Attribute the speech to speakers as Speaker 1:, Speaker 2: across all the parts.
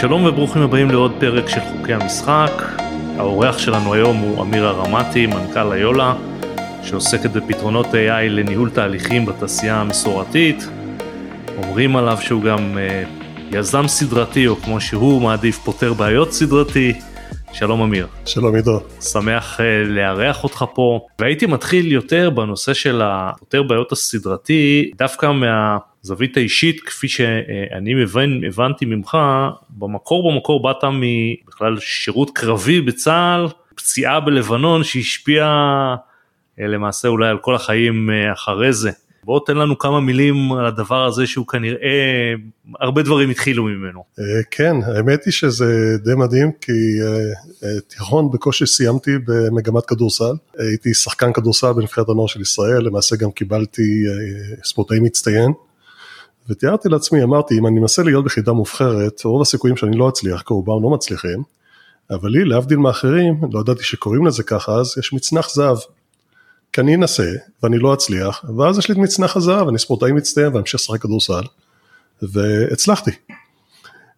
Speaker 1: שלום וברוכים הבאים לעוד פרק של חוקי המשחק. האורח שלנו היום הוא אמיר הרמתי, מנכ"ל איולה, שעוסקת בפתרונות AI לניהול תהליכים בתעשייה המסורתית. אומרים עליו שהוא גם uh, יזם סדרתי, או כמו שהוא מעדיף פותר בעיות סדרתי. שלום אמיר.
Speaker 2: שלום עידו.
Speaker 1: שמח uh, לארח אותך פה, והייתי מתחיל יותר בנושא של הפותר בעיות הסדרתי, דווקא מה... זווית האישית כפי שאני מבין, הבנתי ממך במקור במקור באת מבכלל שירות קרבי בצה"ל פציעה בלבנון שהשפיעה אה, למעשה אולי על כל החיים אה, אחרי זה. בוא תן לנו כמה מילים על הדבר הזה שהוא כנראה הרבה דברים התחילו ממנו.
Speaker 2: אה, כן האמת היא שזה די מדהים כי תיכון בקושי סיימתי במגמת כדורסל הייתי שחקן כדורסל בנבחרת הנוער של ישראל למעשה גם קיבלתי ספורטאי מצטיין ותיארתי לעצמי, אמרתי, אם אני מנסה להיות ביחידה מובחרת, רוב הסיכויים שאני לא אצליח, כי רובם לא מצליחים, אבל לי, להבדיל מאחרים, לא ידעתי שקוראים לזה ככה, אז יש מצנח זהב. כי אני אנסה, ואני לא אצליח, ואז יש לי את מצנח הזהב, אני ספורטאי מצטיין ואמשיך לשחק כדורסל, והצלחתי.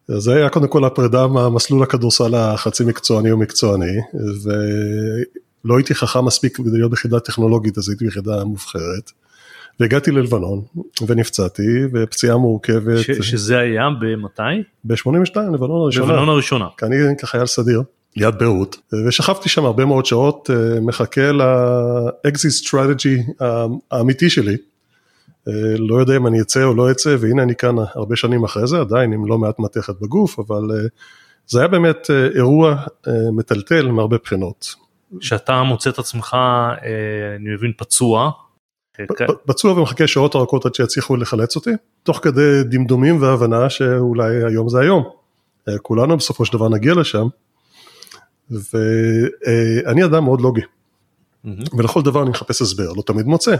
Speaker 2: אז זה היה קודם כל הפרידה מהמסלול הכדורסל החצי מקצועני או מקצועני, ולא הייתי חכם מספיק כדי להיות ביחידה טכנולוגית, אז הייתי ביחידה מובחרת. והגעתי ללבנון ונפצעתי ופציעה מורכבת.
Speaker 1: ש, שזה היה במתי?
Speaker 2: ב-82, לבנון הראשונה.
Speaker 1: לבנון הראשונה.
Speaker 2: כי אני כחייל סדיר, ליד ביירות, ושכבתי שם הרבה מאוד שעות, אה, מחכה ל exit strategy האמיתי שלי. אה, לא יודע אם אני אצא או לא אצא, והנה אני כאן הרבה שנים אחרי זה, עדיין עם לא מעט מתכת בגוף, אבל אה, זה היה באמת אירוע מטלטל מהרבה בחינות.
Speaker 1: שאתה מוצא את עצמך, אני מבין, פצוע,
Speaker 2: פצוע ומחכה שעות ארוכות עד שיצליחו לחלץ אותי, תוך כדי דמדומים והבנה שאולי היום זה היום. כולנו בסופו של דבר נגיע לשם, ואני אדם מאוד לוגי, ולכל דבר אני מחפש הסבר, לא תמיד מוצא.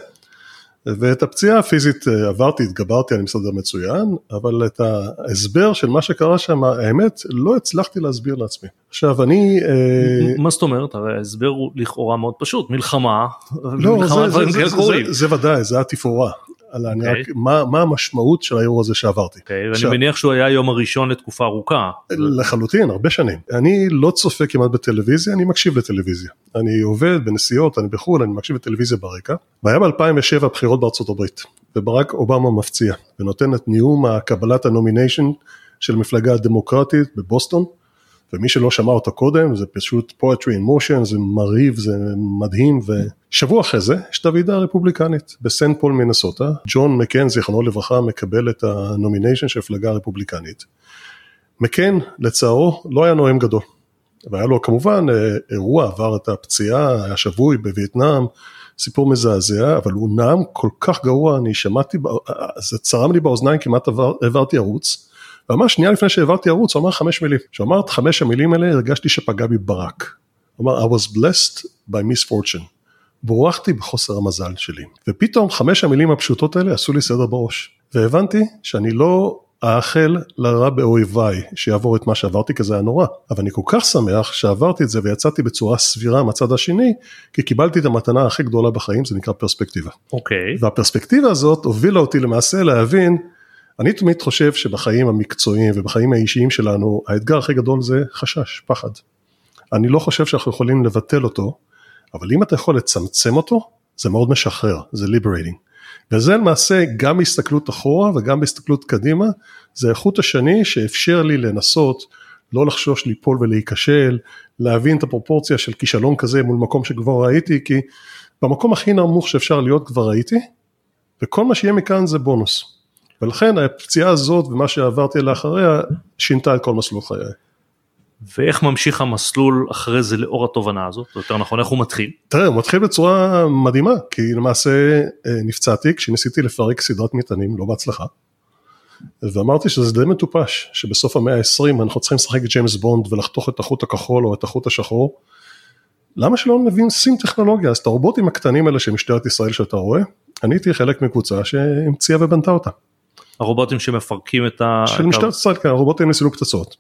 Speaker 2: ואת הפציעה הפיזית אה, עברתי, התגברתי, אני מסתדר מצוין, אבל את ההסבר של מה שקרה שם, האמת, לא הצלחתי להסביר לעצמי. עכשיו אני...
Speaker 1: אה, מה זאת אומרת? הרי ההסבר הוא לכאורה מאוד פשוט, מלחמה, לא, מלחמה
Speaker 2: דברים כאלה קורים. זה ודאי, זה התפאורה. על okay. אוקיי. מה, מה המשמעות של האירוע הזה שעברתי.
Speaker 1: Okay, אוקיי, ואני מניח שהוא היה היום הראשון לתקופה ארוכה.
Speaker 2: לחלוטין, הרבה שנים. אני לא צופה כמעט בטלוויזיה, אני מקשיב לטלוויזיה. אני עובד בנסיעות, אני בחו"ל, אני מקשיב לטלוויזיה ברקע. והיה ב-2007 בחירות בארצות הברית, וברק אובמה מפציע, ונותן את נאום הקבלת ה nomination של המפלגה הדמוקרטית בבוסטון. ומי שלא שמע אותו קודם זה פשוט poetry in motion, זה מרהיב, זה מדהים, ושבוע אחרי זה יש את הוועידה הרפובליקנית בסנט פול מינסוטה, ג'ון מקן זיכרונו לברכה מקבל את ה nomination של המפלגה הרפובליקנית. מקן לצערו לא היה נואם גדול, והיה לו כמובן אה, אירוע, עבר את הפציעה, היה שבוי בווייטנאם, סיפור מזעזע, אבל הוא נאם כל כך גרוע, אני שמעתי, זה צרם לי באוזניים, כמעט עבר, העברתי ערוץ. וממש שנייה לפני שהעברתי ערוץ הוא אמר חמש מילים. כשהוא אמר את חמש המילים האלה הרגשתי שפגע בי ברק. הוא אמר I was blessed by misfortune. בורחתי בחוסר המזל שלי. ופתאום חמש המילים הפשוטות האלה עשו לי סדר בראש. והבנתי שאני לא האחל לרע באויביי שיעבור את מה שעברתי כי זה היה נורא. אבל אני כל כך שמח שעברתי את זה ויצאתי בצורה סבירה מהצד השני, כי קיבלתי את המתנה הכי גדולה בחיים, זה נקרא פרספקטיבה.
Speaker 1: אוקיי. Okay.
Speaker 2: והפרספקטיבה הזאת הובילה אותי למעשה להבין אני תמיד חושב שבחיים המקצועיים ובחיים האישיים שלנו, האתגר הכי גדול זה חשש, פחד. אני לא חושב שאנחנו יכולים לבטל אותו, אבל אם אתה יכול לצמצם אותו, זה מאוד משחרר, זה liberating. וזה למעשה גם הסתכלות אחורה וגם בהסתכלות קדימה, זה איכות השני שאפשר לי לנסות לא לחשוש ליפול ולהיכשל, להבין את הפרופורציה של כישלון כזה מול מקום שכבר ראיתי, כי במקום הכי נמוך שאפשר להיות כבר ראיתי, וכל מה שיהיה מכאן זה בונוס. ולכן הפציעה הזאת ומה שעברתי לאחריה שינתה את כל מסלול חיי.
Speaker 1: ואיך ממשיך המסלול אחרי זה לאור התובנה הזאת, או יותר נכון איך הוא מתחיל?
Speaker 2: תראה הוא מתחיל בצורה מדהימה כי למעשה אה, נפצעתי כשניסיתי לפרק סדרת מטענים לא בהצלחה. ואמרתי שזה די מטופש שבסוף המאה ה-20 אנחנו צריכים לשחק ג'יימס בונד ולחתוך את החוט הכחול או את החוט השחור. למה שלא נבין שים טכנולוגיה אז את הרובוטים הקטנים האלה של משטרת ישראל שאתה רואה אני הייתי חלק מקבוצה שהמציאה ובנתה אותה.
Speaker 1: הרובוטים שמפרקים את ה...
Speaker 2: של משטרת ישראל, כן, הרובוטים לסילוק פצצות.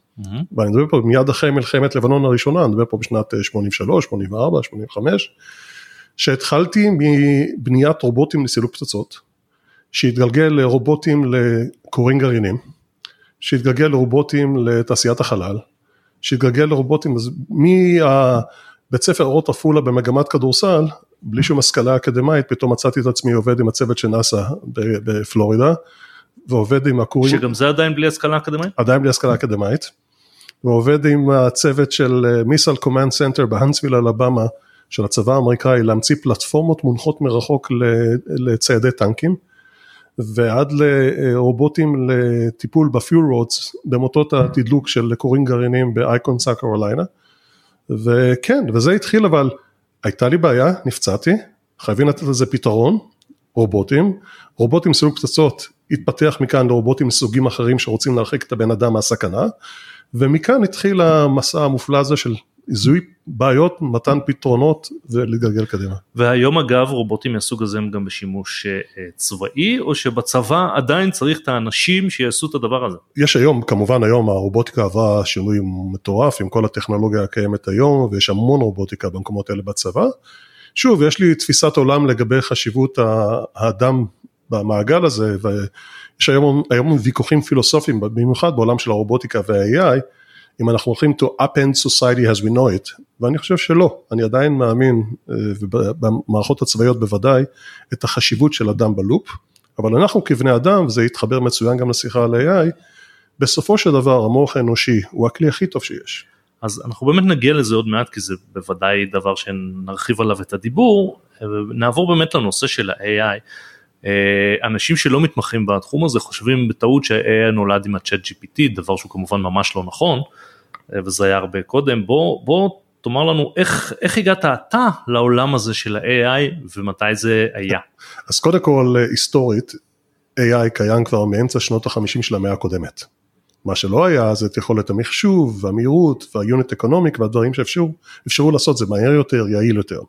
Speaker 2: ואני מדבר פה מיד אחרי מלחמת לבנון הראשונה, אני מדבר פה בשנת 83, 84, 85, שהתחלתי מבניית רובוטים לסילוק פצצות, שהתגלגל לרובוטים לקוראים גרעינים, שהתגלגל לרובוטים לתעשיית החלל, שהתגלגל לרובוטים, אז מבית ספר אורות עפולה במגמת כדורסל, בלי שום השכלה אקדמית, פתאום מצאתי את עצמי עובד עם הצוות של נאסא בפלורידה, ועובד עם הכורים.
Speaker 1: שגם זה עדיין בלי השכלה אקדמית?
Speaker 2: עדיין בלי השכלה אקדמית, ועובד עם הצוות של Missile Command Center בהנסוויל אלבמה, של הצבא האמריקאי, להמציא פלטפורמות מונחות מרחוק לציידי טנקים. ועד לרובוטים לטיפול ב fuel rods במוטות התדלוק של כורים גרעיניים באייקן סאות' קרוליינה וכן וזה התחיל אבל הייתה לי בעיה נפצעתי חייבים לתת לזה פתרון רובוטים רובוטים סוג פצצות התפתח מכאן לרובוטים מסוגים אחרים שרוצים להרחיק את הבן אדם מהסכנה ומכאן התחיל המסע המופלא הזה של זיהוי בעיות, מתן פתרונות ולהתגלגל קדימה.
Speaker 1: והיום אגב רובוטים מהסוג הזה הם גם בשימוש אה, צבאי או שבצבא עדיין צריך את האנשים שיעשו את הדבר הזה?
Speaker 2: יש היום, כמובן היום הרובוטיקה עברה שינוי מטורף עם כל הטכנולוגיה הקיימת היום ויש המון רובוטיקה במקומות האלה בצבא. שוב, יש לי תפיסת עולם לגבי חשיבות האדם במעגל הזה ויש היום, היום ויכוחים פילוסופיים במיוחד בעולם של הרובוטיקה וה-AI. אם אנחנו הולכים to upend society as we know it, ואני חושב שלא, אני עדיין מאמין, אה, ובמערכות הצבאיות בוודאי, את החשיבות של אדם בלופ, אבל אנחנו כבני אדם, וזה יתחבר מצוין גם לשיחה על AI, בסופו של דבר המוח האנושי הוא הכלי הכי טוב שיש.
Speaker 1: אז אנחנו באמת נגיע לזה עוד מעט כי זה בוודאי דבר שנרחיב עליו את הדיבור, אה, נעבור באמת לנושא של ה-AI. אה, אנשים שלא מתמחים בתחום הזה חושבים בטעות שה-AI נולד עם ה-chat GPT, דבר שהוא כמובן ממש לא נכון, אה, וזה היה הרבה קודם, בוא, בוא תאמר לנו איך, איך הגעת אתה לעולם הזה של ה-AI ומתי זה היה.
Speaker 2: אז קודם כל היסטורית, AI קיים כבר מאמצע שנות ה-50 של המאה הקודמת. מה שלא היה זה את יכולת המחשוב והמהירות והיוניט אקונומיק והדברים שאפשרו לעשות זה מהר יותר, יעיל יותר.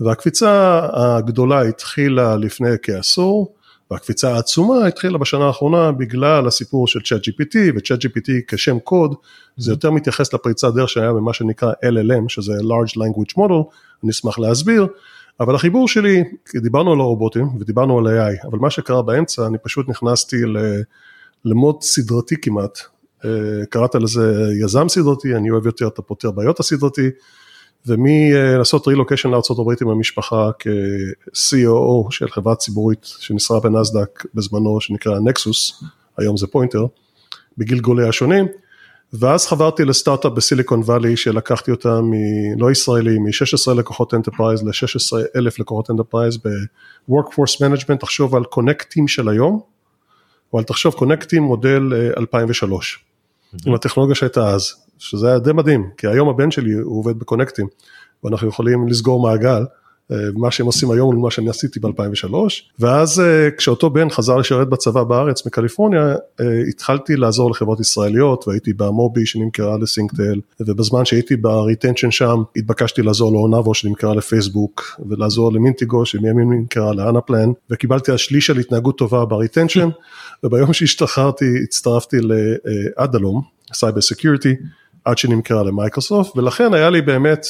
Speaker 2: והקפיצה הגדולה התחילה לפני כעשור, והקפיצה העצומה התחילה בשנה האחרונה בגלל הסיפור של צ'אט GPT, וצ'אט GPT כשם קוד, זה יותר מתייחס לפריצה דרך שהיה במה שנקרא LLM, שזה large language model, אני אשמח להסביר, אבל החיבור שלי, דיברנו על הרובוטים ודיברנו על AI, אבל מה שקרה באמצע, אני פשוט נכנסתי ל mode סדרתי כמעט, אה, קראת לזה יזם סדרתי, אני אוהב יותר את הפותר בעיות הסדרתי, ומלעשות רילוקיישן לארה"ב עם המשפחה כ-COO של חברה ציבורית שנסחרה בנסדק בזמנו שנקרא נקסוס, היום זה פוינטר, בגלגולי השונים, ואז חברתי לסטארט-אפ בסיליקון וואלי שלקחתי אותה מלא ישראלי, מ-16 לקוחות enterprise ל-16 אלף לקוחות enterprise ב-workforce management, תחשוב על Connecteam של היום, אבל תחשוב Connecteam מודל 2003, mm-hmm. עם הטכנולוגיה שהייתה אז, שזה היה די מדהים, כי היום הבן שלי הוא עובד ב Connecteam, ואנחנו יכולים לסגור מעגל, אה, מה שהם עושים היום למה שאני עשיתי ב-2003, ואז אה, כשאותו בן חזר לשרת בצבא בארץ מקליפורניה, אה, התחלתי לעזור לחברות ישראליות, והייתי באמובי שנמכרה לסינגטל, ובזמן שהייתי ב retention שם, התבקשתי לעזור ל Onavo שנמכרה לפייסבוק, ולעזור למינטיגו שמימין נמכרה לאנפלן, וקיבלתי השליש על התנהגות טובה ב retention, וביום שהשתחררתי הצטרפתי לאדלום, cyber security, עד שנמכרה למייקרוסופט, ולכן היה לי באמת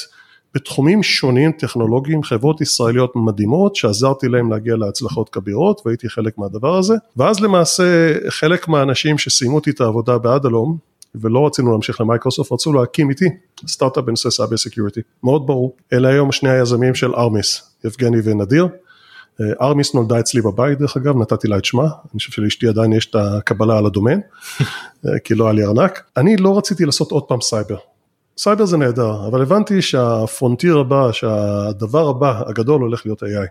Speaker 2: בתחומים שונים טכנולוגיים חברות ישראליות מדהימות שעזרתי להם להגיע להצלחות כבירות והייתי חלק מהדבר הזה, ואז למעשה חלק מהאנשים שסיימו איתי את העבודה באדלום ולא רצינו להמשיך למייקרוסופט, רצו להקים איתי סטארט-אפ בנושא cyber security, מאוד ברור. אלה היום שני היזמים של ארמיס, יבגני ונדיר. ארמיס נולדה אצלי בבית דרך אגב, נתתי לה את שמה, אני חושב שלאשתי עדיין יש את הקבלה על הדומיין, כי לא היה לי ארנק. אני לא רציתי לעשות עוד פעם סייבר. סייבר זה נהדר, אבל הבנתי שה frontier הבא, שהדבר הבא הגדול הולך להיות AI.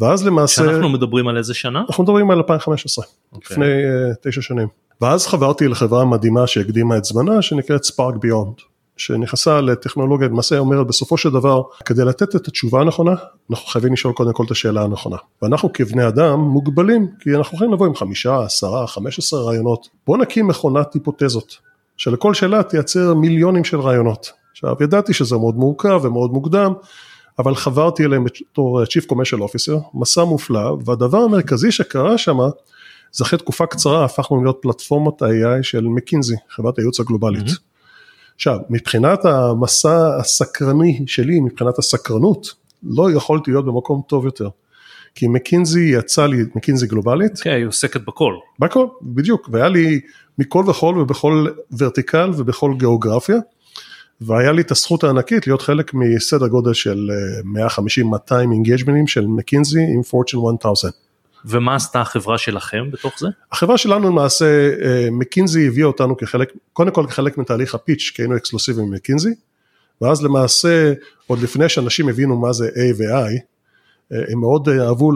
Speaker 2: ואז למעשה...
Speaker 1: שאנחנו מדברים על איזה שנה?
Speaker 2: אנחנו מדברים על 2015, okay. אוקיי. לפני uh, תשע שנים. ואז חברתי לחברה מדהימה שהקדימה את זמנה, שנקראת ספארק ביונד. שנכנסה לטכנולוגיה, למעשה אומרת בסופו של דבר, כדי לתת את התשובה הנכונה, אנחנו חייבים לשאול קודם כל את השאלה הנכונה. ואנחנו כבני אדם מוגבלים, כי אנחנו יכולים לבוא עם חמישה, עשרה, חמש עשרה רעיונות. בואו נקים מכונת היפותזות, שלכל שאלה תייצר מיליונים של רעיונות. עכשיו, ידעתי שזה מאוד מורכב ומאוד מוקדם, אבל חברתי אליהם בתור Chief Commercial Officer, מסע מופלא, והדבר המרכזי שקרה שם, זה אחרי תקופה קצרה הפכנו להיות פלטפורמת ה-AI של מקינזי, חברת הייעוץ הגלובלית. Mm-hmm. עכשיו, מבחינת המסע הסקרני שלי, מבחינת הסקרנות, לא יכולתי להיות במקום טוב יותר. כי מקינזי יצא לי, מקינזי גלובלית,
Speaker 1: כן, היא עוסקת בכל.
Speaker 2: בכל, בדיוק, והיה לי מכל וכול ובכל ורטיקל ובכל גיאוגרפיה, והיה לי את הזכות הענקית להיות חלק מסדר גודל של אה, 150-200 אינגייג'מנים של מקינזי עם פורצ'ן 1000.
Speaker 1: ומה עשתה החברה שלכם בתוך זה?
Speaker 2: החברה שלנו למעשה, אה, מקינזי הביאה אותנו כחלק, קודם כל כחלק מתהליך הפיץ', כי היינו אקסקלוסיביים עם מקינזי, ואז למעשה, עוד לפני שאנשים הבינו מה זה A ו-I, הם מאוד אהבו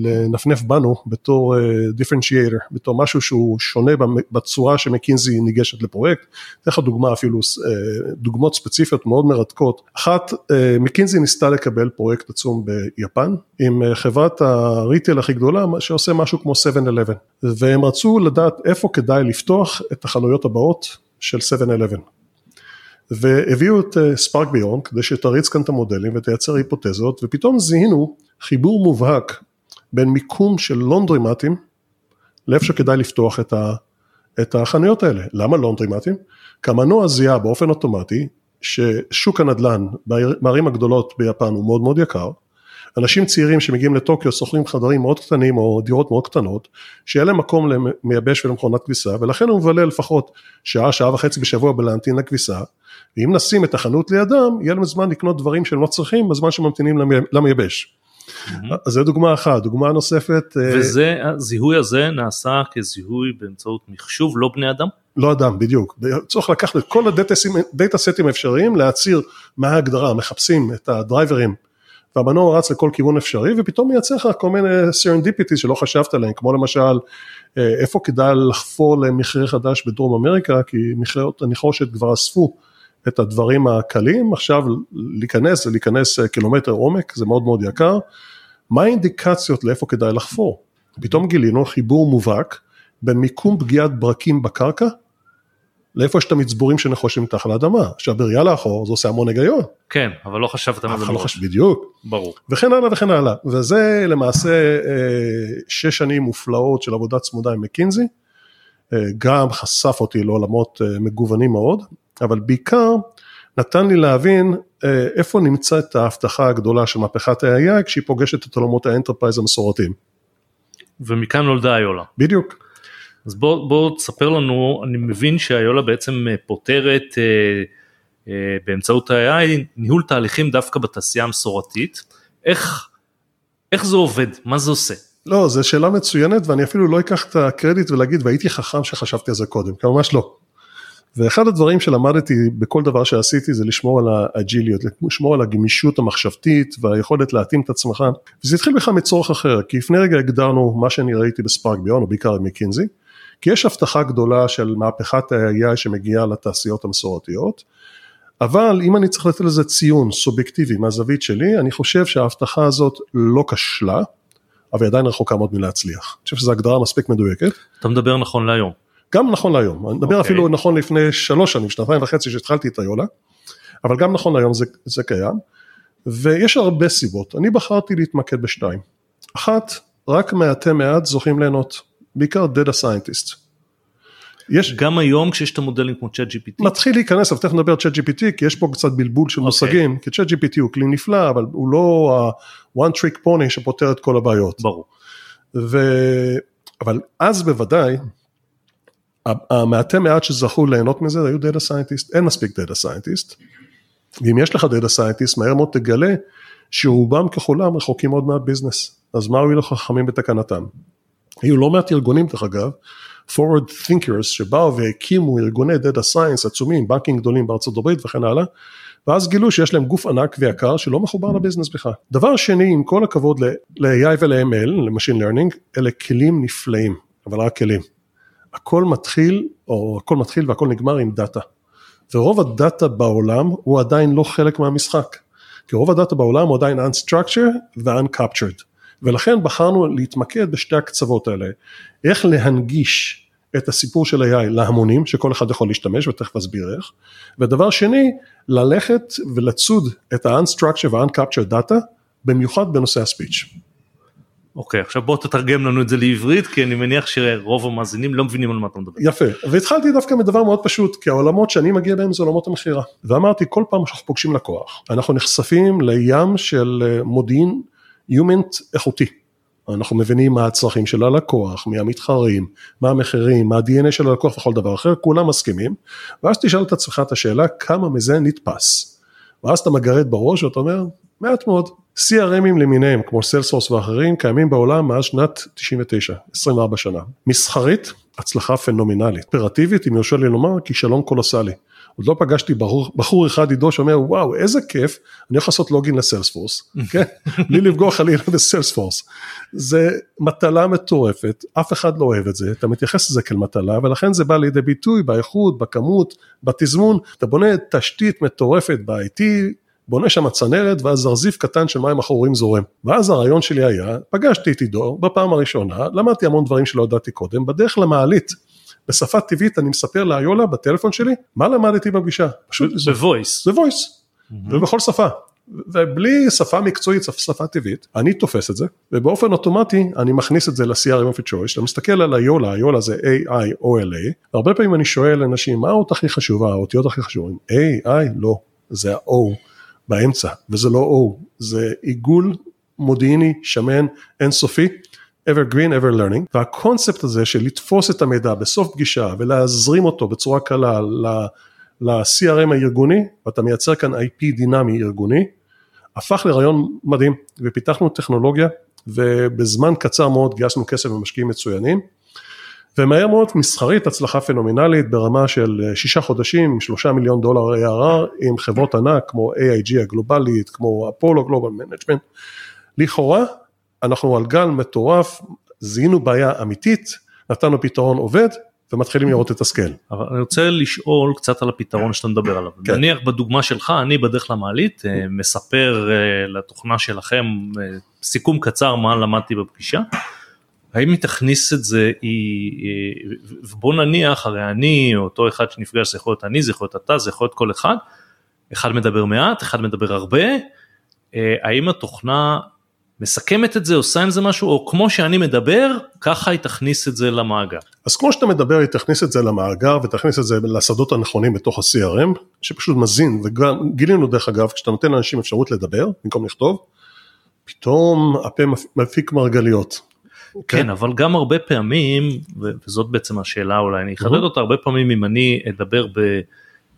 Speaker 2: לנפנף בנו בתור דיפרנציאטור, בתור משהו שהוא שונה בצורה שמקינזי ניגשת לפרויקט. אתן לך דוגמה אפילו, אה, דוגמאות ספציפיות מאוד מרתקות. אחת, מקינזי ניסתה לקבל פרויקט עצום ביפן, עם חברת הריטל הכי גדולה שעושה משהו כמו 7-11, והם רצו לדעת איפה כדאי לפתוח את החנויות הבאות של 7-11. והביאו את ספארק ביון כדי שתריץ כאן את המודלים ותייצר היפותזות ופתאום זיהינו חיבור מובהק בין מיקום של לונדרימטים לאיפה שכדאי לפתוח את, ה, את החנויות האלה. למה לונדרימטים? כי המנוע זיהה באופן אוטומטי ששוק הנדל"ן בערים הגדולות ביפן הוא מאוד מאוד יקר, אנשים צעירים שמגיעים לטוקיו שוכרים חדרים מאוד קטנים או דירות מאוד קטנות, שיהיה להם מקום למייבש ולמכונת כביסה ולכן הוא מבלה לפחות שעה, שעה וחצי בשבוע בלהמתין לכביסה ואם נשים את החנות לידם, יהיה להם זמן לקנות דברים שהם לא צריכים בזמן שממתינים למייבש. Mm-hmm. אז זו דוגמה אחת, דוגמה נוספת.
Speaker 1: וזה, הזיהוי הזה נעשה כזיהוי באמצעות מחשוב, לא בני אדם?
Speaker 2: לא אדם, בדיוק. צריך לקחת את כל ה data סטים האפשריים, להצהיר מה ההגדרה, מחפשים את הדרייברים, והמנוע רץ לכל כיוון אפשרי, ופתאום מייצר לך כל מיני serendipity שלא חשבת עליהם, כמו למשל, איפה כדאי לחפור למכרה חדש בדרום אמריקה, כי מכרות הנחושת כבר אספו את הדברים הקלים, עכשיו להיכנס, להיכנס קילומטר עומק, זה מאוד מאוד יקר. מה האינדיקציות לאיפה כדאי לחפור? פתאום גילינו חיבור מובהק בין מיקום פגיעת ברקים בקרקע, לאיפה יש את המצבורים שנחושים מתחת לאדמה. עכשיו בראייה לאחור זה עושה המון היגיון.
Speaker 1: כן, אבל לא חשבת על זה
Speaker 2: לא חשב, בדיוק.
Speaker 1: ברור.
Speaker 2: וכן הלאה וכן הלאה. וזה למעשה שש שנים מופלאות של עבודה צמודה עם מקינזי. גם חשף אותי לעולמות מגוונים מאוד, אבל בעיקר נתן לי להבין איפה נמצא את ההבטחה הגדולה של מהפכת ה-AI כשהיא פוגשת את עולמות ה enterprise המסורתיים.
Speaker 1: ומכאן נולדה איולה.
Speaker 2: בדיוק.
Speaker 1: אז בוא, בוא תספר לנו, אני מבין שאיולה בעצם פותרת אה, אה, באמצעות ה-AI ניהול תהליכים דווקא בתעשייה המסורתית, איך, איך זה עובד, מה זה עושה?
Speaker 2: לא, זו שאלה מצוינת ואני אפילו לא אקח את הקרדיט ולהגיד והייתי חכם שחשבתי על זה קודם, כי ממש לא. ואחד הדברים שלמדתי בכל דבר שעשיתי זה לשמור על האג'יליות, לשמור על הגמישות המחשבתית והיכולת להתאים את עצמך, וזה התחיל בכלל מצורך אחר, כי לפני רגע הגדרנו מה שאני ראיתי בספארק ביון, או בעיקר מקינזי, כי יש הבטחה גדולה של מהפכת ה-AI שמגיעה לתעשיות המסורתיות, אבל אם אני צריך לתת לזה ציון סובייקטיבי מהזווית שלי, אני חושב שההבטחה הזאת לא כשלה, אבל היא עדיין רחוקה מאוד מלהצליח. אני חושב שזו הגדרה מספיק מדויקת.
Speaker 1: אתה מדבר נכון להיום.
Speaker 2: גם נכון להיום, אני מדבר, okay. אפילו נכון לפני שלוש שנים, שנתיים וחצי שהתחלתי את aiOla, אבל גם נכון להיום זה, זה קיים, ויש הרבה סיבות, אני בחרתי להתמקד בשתיים. אחת, רק מעטי מעט זוכים ליהנות, בעיקר דאטה סיינטיסט.
Speaker 1: יש גם היום כשיש את המודלים כמו ChatGPT?
Speaker 2: מתחיל להיכנס, אבל תכף נדבר על ChatGPT, כי יש פה קצת בלבול של okay. okay. מושגים, כי ChatGPT הוא כלי נפלא, אבל הוא לא ה-one trick pony שפותר את כל הבעיות.
Speaker 1: ברור.
Speaker 2: ו... אבל אז בוודאי, המעטי מעט שזכו ליהנות מזה היו data scientist, אין מספיק data scientist, ואם יש לך data scientist מהר מאוד תגלה שרובם ככולם רחוקים מאוד מה-business, אז מה הועילו חכמים בתקנתם? היו לא מעט ארגונים דרך אגב, forward thinkers שבאו והקימו ארגוני data science עצומים, בנקים גדולים בארצות הברית וכן הלאה, ואז גילו שיש להם גוף ענק ויקר שלא מחובר לביזנס בכלל. דבר שני, עם כל הכבוד ל-AI ול-ML, ל-Machine Learning, אלה כלים נפלאים, אבל רק כלים. הכל מתחיל, או הכל מתחיל והכל נגמר עם דאטה. ורוב הדאטה בעולם הוא עדיין לא חלק מהמשחק. כי רוב הדאטה בעולם הוא עדיין unstructured ו-uncaptured. ולכן בחרנו להתמקד בשתי הקצוות האלה. איך להנגיש את הסיפור של AI להמונים, שכל אחד יכול להשתמש, ותכף אסביר איך. ודבר שני, ללכת ולצוד את ה-unstructured ו-uncaptured data, במיוחד בנושא הספיץ'.
Speaker 1: אוקיי, okay, עכשיו בוא תתרגם לנו את זה לעברית, כי אני מניח שרוב המאזינים לא מבינים על מה אתה מדבר.
Speaker 2: יפה, והתחלתי דווקא מדבר מאוד פשוט, כי העולמות שאני מגיע בהם זה עולמות המכירה. ואמרתי, כל פעם שאנחנו פוגשים לקוח, אנחנו נחשפים לים של אה, מודיעין יומנט איכותי. אנחנו מבינים מה הצרכים של הלקוח, מי המתחרים, מה המחירים, מה ה-DNA של הלקוח וכל דבר אחר, כולם מסכימים, ואז תשאל את עצמך את השאלה כמה מזה נתפס. ואז אתה מגרד בראש ואתה אומר, מעט מאוד. CRMים למיניהם, כמו סיילספורס ואחרים, קיימים בעולם מאז שנת 99, 24 שנה. מסחרית, הצלחה פנומנלית. אופרטיבית, אם יורשה לי לומר, כישלון קולוסלי. עוד לא פגשתי בחור, בחור אחד עידו שאומר וואו איזה כיף אני הולך לעשות לוגין לסיילספורס, כן? בלי לפגוע חלילה בסיילספורס. זה מטלה מטורפת, אף אחד לא אוהב את זה, אתה מתייחס לזה כאל מטלה ולכן זה בא לידי ביטוי באיכות, בכמות, בתזמון, אתה בונה תשתית מטורפת ב-IT, בונה שם צנרת ואז זרזיף קטן של מים אחורים זורם. ואז הרעיון שלי היה, פגשתי את עידו בפעם הראשונה, למדתי המון דברים שלא ידעתי קודם, בדרך למעלית. בשפה טבעית אני מספר לאיולה בטלפון שלי מה למדתי בפגישה.
Speaker 1: פשוט בוויס.
Speaker 2: בוויס. ובכל שפה. ובלי שפה מקצועית, שפה טבעית, אני תופס את זה, ובאופן אוטומטי אני מכניס את זה ל-CRM of choice, אתה מסתכל על איולה, איולה זה A-I-O-L-A, והרבה פעמים אני שואל אנשים, מה האות הכי חשובה, האותיות הכי חשובות? A-I, לא, זה ה-O באמצע, וזה לא O, זה עיגול מודיעיני, שמן, אינסופי, evergreen ever learning. והקונספט הזה של לתפוס את המידע בסוף פגישה ולהזרים אותו בצורה קלה ל-CRM הארגוני ואתה מייצר כאן IP דינמי ארגוני הפך לרעיון מדהים. ופיתחנו טכנולוגיה ובזמן קצר מאוד גייסנו כסף ומשקיעים מצוינים. ומהר מאוד מסחרית הצלחה פנומנלית ברמה של שישה חודשים שלושה מיליון דולר ARR עם חברות ענק כמו AIG הגלובלית כמו Apollo Global Management לכאורה אנחנו על גל מטורף, זיהינו בעיה אמיתית, נתנו פתרון עובד ומתחילים לראות את הסקייל.
Speaker 1: אבל אני רוצה לשאול קצת על הפתרון שאתה מדבר עליו. כן. נניח בדוגמה שלך, אני בדרך למעלית, אה, מספר אה, לתוכנה שלכם אה, סיכום קצר מה למדתי בפגישה. האם היא תכניס את זה, היא, ובוא נניח, הרי אני, או אותו אחד שנפגש, זה יכול להיות אני, זה יכול להיות אתה, זה יכול להיות כל אחד, אחד מדבר מעט, אחד מדבר הרבה, האם התוכנה מסכמת את זה, עושה עם זה משהו, או כמו שאני מדבר, ככה היא תכניס את זה למאגר.
Speaker 2: אז כמו שאתה מדבר, היא תכניס את זה למאגר ותכניס את זה לשדות הנכונים בתוך ה-CRM, שפשוט מזין, וגם גילינו דרך אגב, כשאתה נותן לאנשים אפשרות לדבר, במקום לכתוב, פתאום הפה מפיק מרגליות.
Speaker 1: כן, כן, אבל גם הרבה פעמים, וזאת בעצם השאלה אולי, אני אחדד אותה, הרבה פעמים אם אני אדבר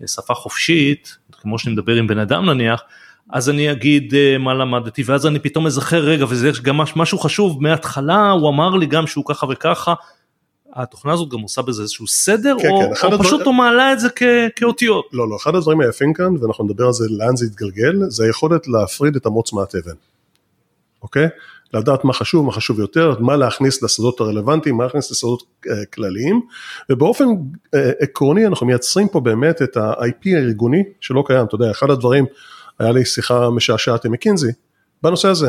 Speaker 1: בשפה חופשית, כמו שאני מדבר עם בן אדם נניח, אז אני אגיד uh, מה למדתי ואז אני פתאום אזכר רגע וזה גם משהו חשוב מההתחלה הוא אמר לי גם שהוא ככה וככה. התוכנה הזאת גם עושה בזה איזשהו סדר כן, או, כן, או פשוט הדבר... הוא מעלה את זה כ... כאותיות.
Speaker 2: לא לא אחד הדברים היפים כאן ואנחנו נדבר על זה לאן זה יתגלגל זה היכולת להפריד את המוץ מהתבן. אוקיי? לדעת מה חשוב, מה חשוב יותר, מה להכניס לשדות הרלוונטיים, מה להכניס לשדות uh, כלליים, ובאופן uh, עקרוני אנחנו מייצרים פה באמת את ה-IP הארגוני שלא קיים, אתה יודע, אחד הדברים היה לי שיחה משעשעת עם מקינזי בנושא הזה.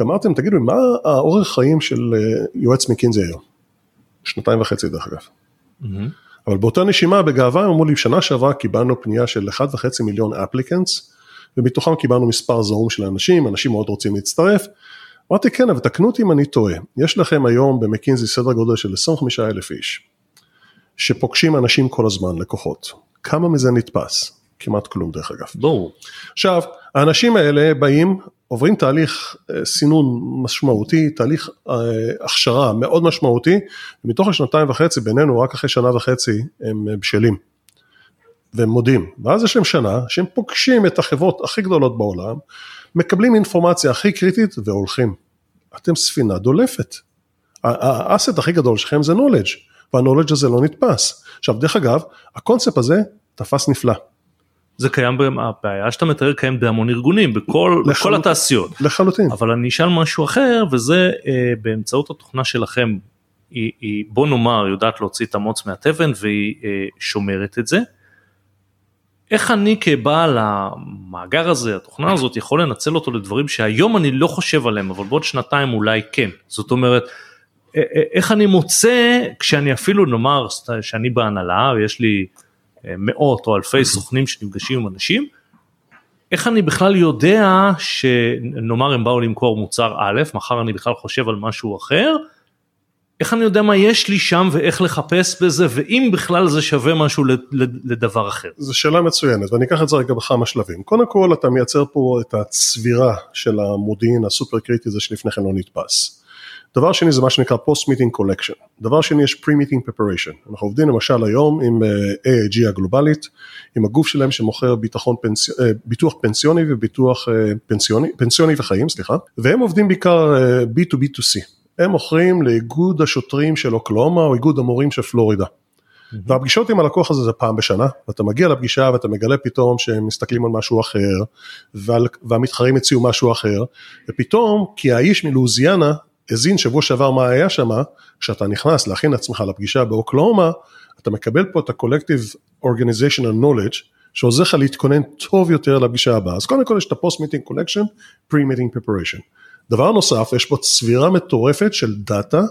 Speaker 2: אמרתם, תגידו, מה האורך חיים של אה, יועץ מקינזי היום? שנתיים וחצי דרך אגב. Mm-hmm. אבל באותה נשימה בגאווה אמרו לי, שנה שעברה קיבלנו פנייה של 1.5 מיליון אפליקנטס, ומתוכם קיבלנו מספר זעום של אנשים, אנשים מאוד רוצים להצטרף. אמרתי כן, אבל תקנו אותי אם אני טועה, יש לכם היום במקינזי סדר גודל של 25 אלף איש, שפוגשים אנשים כל הזמן, לקוחות, כמה מזה נתפס? כמעט כלום דרך אגב.
Speaker 1: ברור.
Speaker 2: עכשיו, האנשים האלה באים, עוברים תהליך אה, סינון משמעותי, תהליך אה, הכשרה מאוד משמעותי, ומתוך השנתיים וחצי בינינו, רק אחרי שנה וחצי הם אה, בשלים. והם מודים, ואז יש להם שנה שהם פוגשים את החברות הכי גדולות בעולם, מקבלים אינפורמציה הכי קריטית והולכים. אתם ספינה דולפת. האסט הכי גדול שלכם זה knowledge, והknowledge הזה לא נתפס. עכשיו דרך אגב, הקונספט הזה תפס נפלא.
Speaker 1: זה קיים, הבעיה שאתה מתאר קיים בהמון ארגונים, בכל, לחלוט... בכל התעשיות.
Speaker 2: לחלוטין.
Speaker 1: אבל אני אשאל משהו אחר, וזה אה, באמצעות התוכנה שלכם, היא, היא בוא נאמר יודעת להוציא את המוץ מהתבן והיא אה, שומרת את זה. איך אני כבעל המאגר הזה, התוכנה הזאת, יכול לנצל אותו לדברים שהיום אני לא חושב עליהם, אבל בעוד שנתיים אולי כן. זאת אומרת, אה, אה, איך אני מוצא, כשאני אפילו נאמר שאני בהנהלה ויש לי מאות או אלפי סוכנים שנפגשים עם אנשים, איך אני בכלל יודע שנאמר הם באו למכור מוצר א', מחר אני בכלל חושב על משהו אחר, איך אני יודע מה יש לי שם ואיך לחפש בזה ואם בכלל זה שווה משהו לדבר אחר.
Speaker 2: זו שאלה מצוינת ואני אקח את זה רגע בכמה שלבים. קודם כל אתה מייצר פה את הצבירה של המודיעין הסופר קריטי הזה שלפני כן לא נתפס. דבר שני זה מה שנקרא post meeting collection, דבר שני יש pre-meeting preparation, אנחנו עובדים למשל היום עם אה, AIG הגלובלית, עם הגוף שלהם שמוכר ביטחון פנס... אה, ביטוח פנסיוני וביטוח אה, פנסיוני, פנסיוני וחיים, סליחה, והם עובדים בעיקר B2B2C, הם מוכרים לאיגוד השוטרים של אוקלאומה או איגוד המורים של פלורידה. והפגישות עם הלקוח הזה זה פעם בשנה, ואתה מגיע לפגישה ואתה מגלה פתאום שהם מסתכלים על משהו אחר, ועל, והמתחרים הציעו משהו אחר, ופתאום, כי האיש מלואוזיאנה הזין שבוע שעבר מה היה שם, כשאתה נכנס להכין עצמך לפגישה באוקלאומה, אתה מקבל פה את ה-collective organizational knowledge, שעוזר לך להתכונן טוב יותר לפגישה הבאה. אז קודם כל יש את ה-post meeting collection, pre-meeting preparation. דבר נוסף, יש פה צבירה מטורפת של דאטה,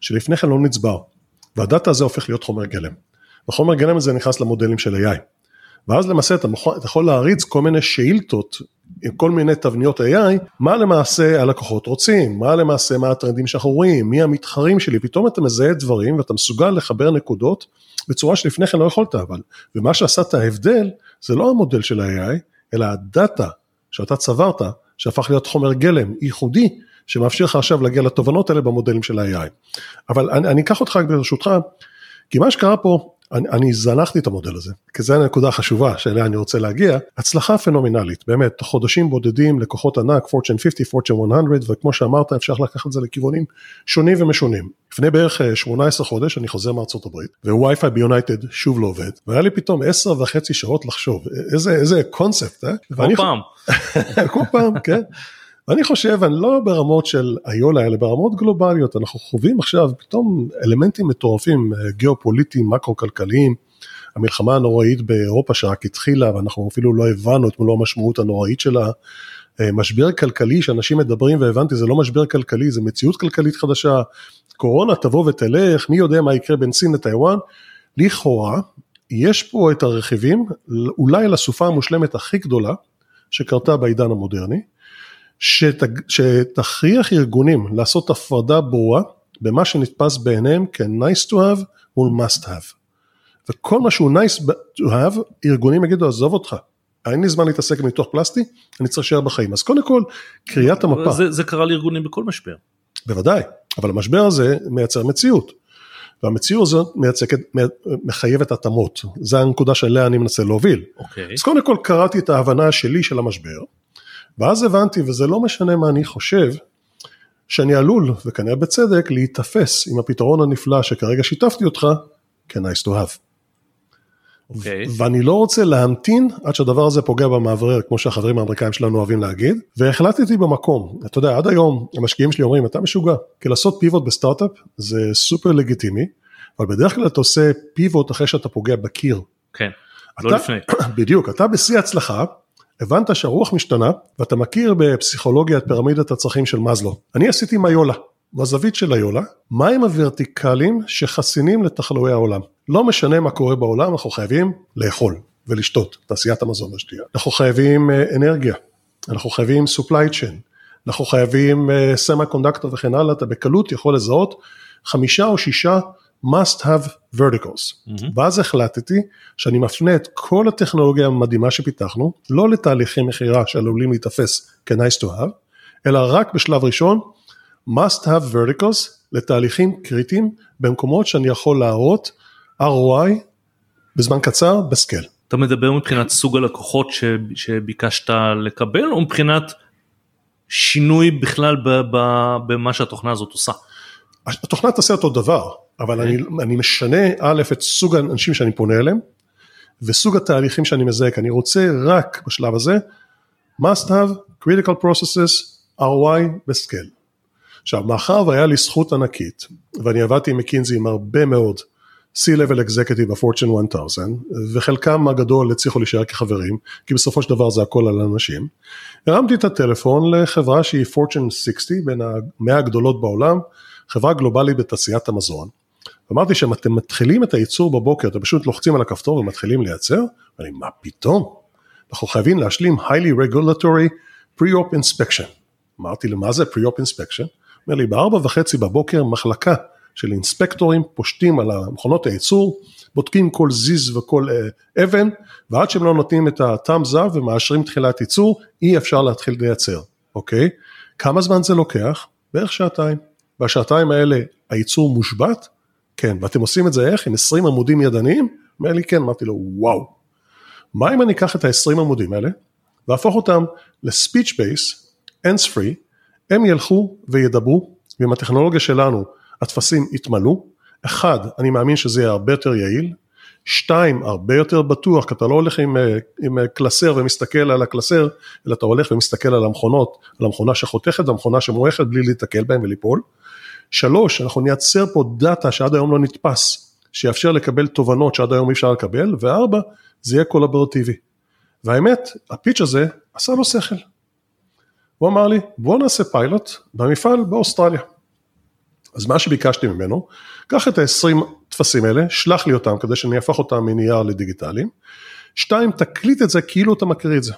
Speaker 2: שלפני כן לא נצבר. והדאטה הזה הופך להיות חומר גלם. וחומר גלם הזה נכנס למודלים של AI. ואז למעשה אתה, מוכן, אתה יכול להריץ כל מיני שאילתות עם כל מיני תבניות AI, מה למעשה הלקוחות רוצים, מה למעשה מה הטרנדים שאנחנו רואים, מי המתחרים שלי, פתאום אתה מזהה דברים ואתה מסוגל לחבר נקודות בצורה שלפני כן לא יכולת אבל, ומה שעשה את ההבדל זה לא המודל של ה-AI, אלא הדאטה שאתה צברת, שהפך להיות חומר גלם ייחודי, שמאפשר לך עכשיו להגיע לתובנות האלה במודלים של ה-AI. אבל אני, אני אקח אותך ברשותך, כי מה שקרה פה, אני, אני זנחתי את המודל הזה, כי זו הנקודה החשובה שאליה אני רוצה להגיע, הצלחה פנומנלית, באמת, חודשים בודדים, לקוחות ענק, Fortune 50, Fortune 100, וכמו שאמרת, אפשר לקחת את זה לכיוונים שונים ומשונים. לפני בערך 18 אה, חודש אני חוזר מארצות הברית, וווי-פיי ביונייטד שוב לא עובד, והיה לי פתאום 10 וחצי שעות לחשוב, איזה, איזה קונספט, אה?
Speaker 1: כל פעם.
Speaker 2: כל פעם, כן. ואני חושב, אני לא ברמות של איולה, אלא ברמות גלובליות, אנחנו חווים עכשיו פתאום אלמנטים מטורפים, אה, גיאופוליטיים, מקרו-כלכליים, המלחמה הנוראית באירופה שרק התחילה, ואנחנו אפילו לא הבנו את מלוא המשמעות הנוראית שלה, אה, משבר כלכלי שאנשים מדברים והבנתי, זה לא משבר כלכלי, זה מציאות כלכלית חדשה, קורונה תבוא ותלך, מי יודע מה יקרה בין סין לטיוואן, לכאורה, יש פה את הרכיבים, אולי לסופה המושלמת הכי גדולה שקרתה בעידן המודרני, שת, שתכריח ארגונים לעשות הפרדה ברורה במה שנתפס בעיניהם כ-nice to have מול must have. וכל מה שהוא nice to have, ארגונים יגידו עזוב אותך, אין לי זמן להתעסק בניתוח פלסטי, אני צריך להישאר בחיים. אז קודם כל, קריאת המפה.
Speaker 1: זה, זה קרה לארגונים בכל משבר.
Speaker 2: בוודאי, אבל המשבר הזה מייצר מציאות. והמציאות הזאת מייצגת, מחייבת התאמות, זה הנקודה שאליה אני מנסה להוביל.
Speaker 1: אוקיי.
Speaker 2: אז קודם כל קראתי את ההבנה שלי של המשבר, ואז הבנתי, וזה לא משנה מה אני חושב, שאני עלול, וכנראה בצדק, להיתפס עם הפתרון הנפלא שכרגע שיתפתי אותך, כ-nice to have.
Speaker 1: Okay. אוקיי.
Speaker 2: ואני לא רוצה להמתין עד שהדבר הזה פוגע במאוורר, כמו שהחברים האמריקאים שלנו אוהבים להגיד, והחלטתי במקום, אתה יודע, עד היום המשקיעים שלי אומרים, אתה משוגע, כי לעשות פיבוט בסטארט-אפ זה סופר לגיטימי, אבל בדרך כלל אתה עושה פיבוט אחרי שאתה פוגע בקיר.
Speaker 1: כן,
Speaker 2: אתה,
Speaker 1: לא לפני.
Speaker 2: בדיוק, אתה בשיא הצלחה, הבנת שהרוח משתנה ואתה מכיר בפסיכולוגיה את פירמידת הצרכים של מאזלו. אני עשיתי עם איולה, בזווית של איולה, מהם הוורטיקלים שחסינים לתחלואי העולם. לא משנה מה קורה בעולם, אנחנו חייבים לאכול ולשתות, תעשיית המזון והשתייה. אנחנו חייבים אה, אנרגיה, אנחנו חייבים supply chain, אנחנו חייבים סמי uh, קונדקטור וכן הלאה, אתה בקלות יכול לזהות חמישה או שישה must have verticals. Mm-hmm. ואז החלטתי שאני מפנה את כל הטכנולוגיה המדהימה שפיתחנו, לא לתהליכי מכירה שעלולים להיתפס כ-nice to have, אלא רק בשלב ראשון, must have verticals לתהליכים קריטיים במקומות שאני יכול להראות ROI בזמן קצר בסקל.
Speaker 1: אתה מדבר מבחינת סוג הלקוחות ש, שביקשת לקבל או מבחינת שינוי בכלל במה שהתוכנה הזאת עושה?
Speaker 2: התוכנה תעשה אותו דבר, אבל אני, אני משנה א' את סוג האנשים שאני פונה אליהם, וסוג התהליכים שאני מזהה, אני רוצה רק בשלב הזה, must have, critical processes, ROI וסקל. עכשיו, מאחר והיה לי זכות ענקית, ואני עבדתי עם מקינזי עם הרבה מאוד C-Level Executive ב-Fortune 1000, וחלקם הגדול הצליחו להישאר כחברים, כי בסופו של דבר זה הכל על אנשים. הרמתי את הטלפון לחברה שהיא Fortune 60, בין המאה הגדולות בעולם, חברה גלובלית בתעשיית המזון. אמרתי שהם אתם מתחילים את הייצור בבוקר, אתם פשוט לוחצים על הכפתור ומתחילים לייצר, ואני, מה פתאום? אנחנו חייבים להשלים highly regulatory pre-op inspection. אמרתי למה זה pre-op inspection? אומר לי, בארבע וחצי בבוקר מחלקה של אינספקטורים פושטים על המכונות הייצור, בודקים כל זיז וכל uh, אבן, ועד שהם לא נותנים את ה-thumbs up ומאשרים תחילת ייצור, אי אפשר להתחיל לייצר, אוקיי? כמה זמן זה לוקח? בערך שעתיים. בשעתיים האלה הייצור מושבת? כן, ואתם עושים את זה איך? עם 20 עמודים ידניים? אומר לי כן, אמרתי לו וואו. מה אם אני אקח את ה-20 עמודים האלה והפוך אותם ל-speech base, hands free, הם ילכו וידברו, ועם הטכנולוגיה שלנו הטפסים יתמלאו, אחד, אני מאמין שזה יהיה הרבה יותר יעיל, שתיים, הרבה יותר בטוח, כי אתה לא הולך עם, אה, עם אה, קלסר ומסתכל על הקלסר, אלא אתה הולך ומסתכל על המכונות, על המכונה שחותכת והמכונה שמועכת בלי להתקל בהם וליפול. שלוש, אנחנו נייצר פה דאטה שעד היום לא נתפס, שיאפשר לקבל תובנות שעד היום אי אפשר לקבל, וארבע, זה יהיה קולברטיבי. והאמת, הפיץ' הזה עשה לו שכל. הוא אמר לי, בוא נעשה פיילוט במפעל באוסטרליה. אז מה שביקשתי ממנו, קח את ה-20 טפסים האלה, שלח לי אותם כדי שאני אהפוך אותם מנייר לדיגיטליים. שתיים, תקליט את זה כאילו אתה מקריא את זה.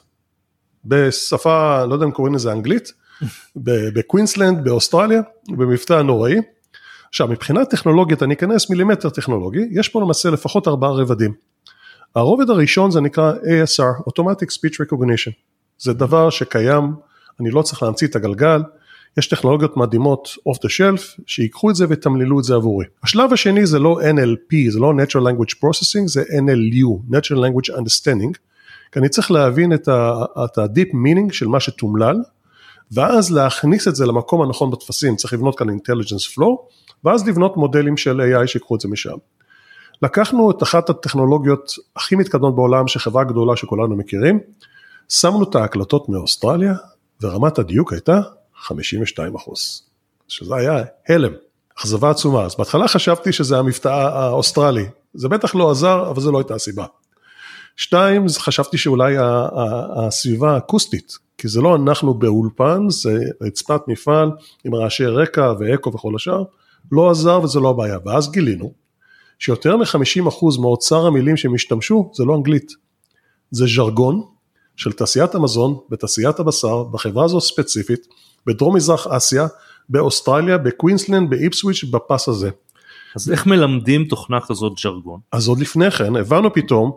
Speaker 2: בשפה, לא יודע אם קוראים לזה אנגלית, בקווינסלנד, באוסטרליה, במבטא נוראי. עכשיו, מבחינת טכנולוגית, אני אכנס מילימטר טכנולוגי, יש פה למעשה לפחות ארבעה רבדים. הרובד הראשון זה נקרא ASR, Automatic Speech Recognition. זה דבר שקיים, אני לא צריך להמציא את הגלגל, יש טכנולוגיות מדהימות off the shelf, שיקחו את זה ויתמללו את זה עבורי. השלב השני זה לא NLP, זה לא Natural Language Processing, זה NLU, Natural Language Understanding, כי אני צריך להבין את ה-deep meaning של מה שתומלל, ואז להכניס את זה למקום הנכון בטפסים, צריך לבנות כאן intelligence flow, ואז לבנות מודלים של AI שיקחו את זה משם. לקחנו את אחת הטכנולוגיות הכי מתקדמות בעולם, שחברה גדולה שכולנו מכירים, שמנו את ההקלטות מאוסטרליה, ורמת הדיוק הייתה 52 אחוז, שזה היה הלם, אכזבה עצומה. אז בהתחלה חשבתי שזה המבטא האוסטרלי, זה בטח לא עזר, אבל זו לא הייתה הסיבה. שתיים, חשבתי שאולי הסביבה האקוסטית, כי זה לא אנחנו באולפן, זה רצפת מפעל עם רעשי רקע ואקו וכל השאר, לא עזר וזה לא הבעיה. ואז גילינו שיותר מ-50% מאוצר המילים שהם השתמשו זה לא אנגלית, זה ז'רגון של תעשיית המזון ותעשיית הבשר בחברה הזו ספציפית, בדרום מזרח אסיה, באוסטרליה, בקווינסלנד, באיפסוויץ', בפס הזה.
Speaker 1: אז איך מלמדים תוכנה כזאת ז'רגון?
Speaker 2: אז עוד לפני כן הבנו פתאום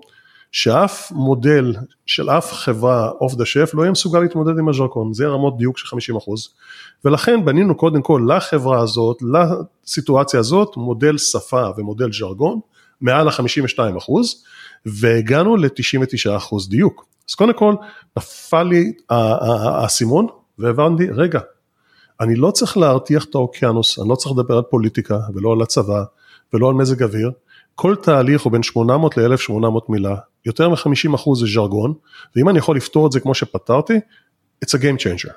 Speaker 2: שאף מודל של אף חברה אוף דה שף לא יהיה מסוגל להתמודד עם הז'רגון, זה רמות דיוק של 50 אחוז. ולכן בנינו קודם כל לחברה הזאת, לסיטואציה הזאת, מודל שפה ומודל ז'רגון, מעל ה-52 אחוז, והגענו ל-99 אחוז דיוק. אז קודם כל נפל לי האסימון והבנתי, רגע, אני לא צריך להרתיח את האוקיינוס, אני לא צריך לדבר על פוליטיקה ולא על הצבא ולא על מזג אוויר, כל תהליך הוא בין 800 ל-1800 מילה, יותר מ-50% זה ז'רגון, ואם אני יכול לפתור את זה כמו שפתרתי, it's a game changer.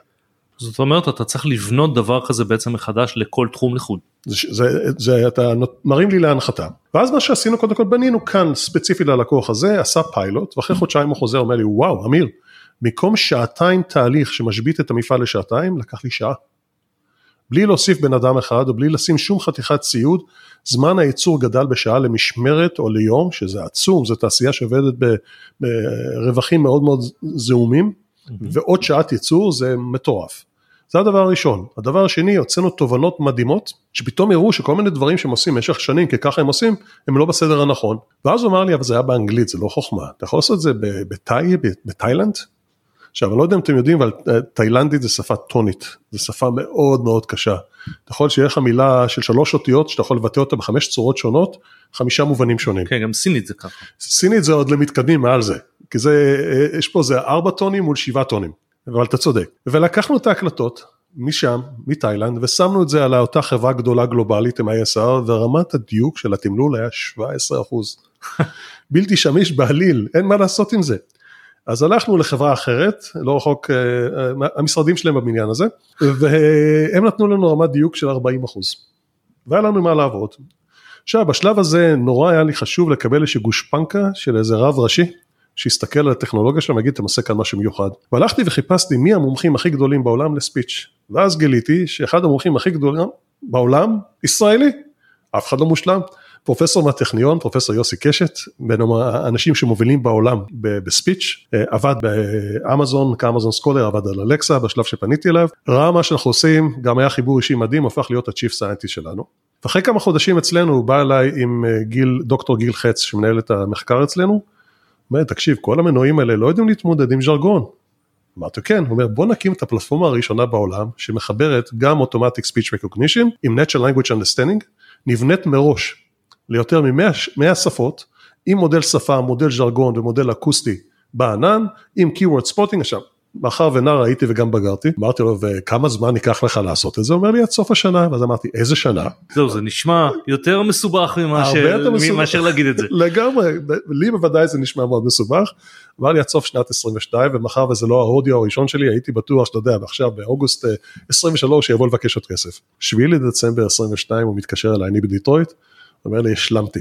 Speaker 1: זאת אומרת אתה צריך לבנות דבר כזה בעצם מחדש לכל תחום לחוד.
Speaker 2: זה, זה, זה אתה מרים לי להנחתה. ואז מה שעשינו קודם כל בנינו כאן ספציפי ללקוח הזה, עשה פיילוט, ואחרי חודשיים הוא חוזר אומר לי וואו אמיר, במקום שעתיים תהליך שמשבית את המפעל לשעתיים, לקח לי שעה. בלי להוסיף בן אדם אחד ובלי לשים שום חתיכת ציוד, זמן הייצור גדל בשעה למשמרת או ליום, שזה עצום, זו תעשייה שעובדת ברווחים מאוד מאוד זעומים, mm-hmm. ועוד שעת ייצור זה מטורף. זה הדבר הראשון. הדבר השני, הוצאנו תובנות מדהימות, שפתאום הראו שכל מיני דברים שהם עושים במשך שנים, כי ככה הם עושים, הם לא בסדר הנכון. ואז הוא אמר לי, אבל זה היה באנגלית, זה לא חוכמה. אתה יכול לעשות את זה בתאי, בתאילנד? עכשיו, אני לא יודע אם אתם יודעים, אבל אה, תאילנדית זה שפה טונית, זו שפה מאוד מאוד קשה. אתה יכול שיהיה לך מילה של שלוש אותיות שאתה יכול לבטא אותה בחמש צורות שונות, חמישה מובנים שונים.
Speaker 1: כן, גם סינית זה ככה.
Speaker 2: סינית זה עוד למתקדמים מעל זה, כי זה, אה, יש פה זה ארבע טונים מול שבעה טונים, אבל אתה צודק. ולקחנו את ההקלטות משם, מתאילנד, ושמנו את זה על אותה חברה גדולה גלובלית עם ISR, ורמת הדיוק של התמלול היה 17 אחוז. בלתי שמיש בעליל, אין מה לעשות עם זה. אז הלכנו לחברה אחרת, לא רחוק, אה, אה, המשרדים שלהם בבניין הזה, והם נתנו לנו רמת דיוק של 40 אחוז. והיה לנו מה לעבוד. עכשיו בשלב הזה נורא היה לי חשוב לקבל איזושהי גושפנקה של איזה רב ראשי, שיסתכל על הטכנולוגיה שלהם ויגיד עושה כאן משהו מיוחד. והלכתי וחיפשתי מי המומחים הכי גדולים בעולם לספיץ', ואז גיליתי שאחד המומחים הכי גדולים בעולם, ישראלי, אף אחד לא מושלם. פרופסור מהטכניון, פרופסור יוסי קשת, בין האנשים שמובילים בעולם ב-speech, אה, עבד באמזון, כ-Amazon Scholar, עבד על אלקסה בשלב שפניתי אליו, ראה מה שאנחנו עושים, גם היה חיבור אישי מדהים, הפך להיות ה-chief scientist שלנו. ואחרי כמה חודשים אצלנו הוא בא אליי עם אה, גיל, דוקטור גיל חץ שמנהל את המחקר אצלנו, אומר תקשיב כל המנועים האלה לא יודעים להתמודד עם ז'רגון. אמרתי כן, הוא אומר בוא נקים את הפלטפורמה הראשונה בעולם שמחברת גם Automatic Speech Recognition עם Natural Language Understanding, נבנית מראש ליותר מ-100 שפות, עם מודל שפה, מודל ז'רגון ומודל אקוסטי בענן, עם Keyword Spotting, עכשיו מאחר ונער הייתי וגם בגרתי, אמרתי לו וכמה זמן ייקח לך לעשות את זה, הוא אומר לי עד סוף השנה, ואז אמרתי איזה שנה?
Speaker 1: זהו זה נשמע יותר מסובך מאשר להגיד את זה.
Speaker 2: לגמרי, לי בוודאי זה נשמע מאוד מסובך, אמר לי עד סוף שנת 22 ומאחר וזה לא האודיו הראשון שלי הייתי בטוח שאתה יודע ועכשיו באוגוסט 23 שיבוא לבקש עוד כסף. 7 לדצמבר 22 הוא מתקשר אליי אני בדיטרויט, אומר לי השלמתי.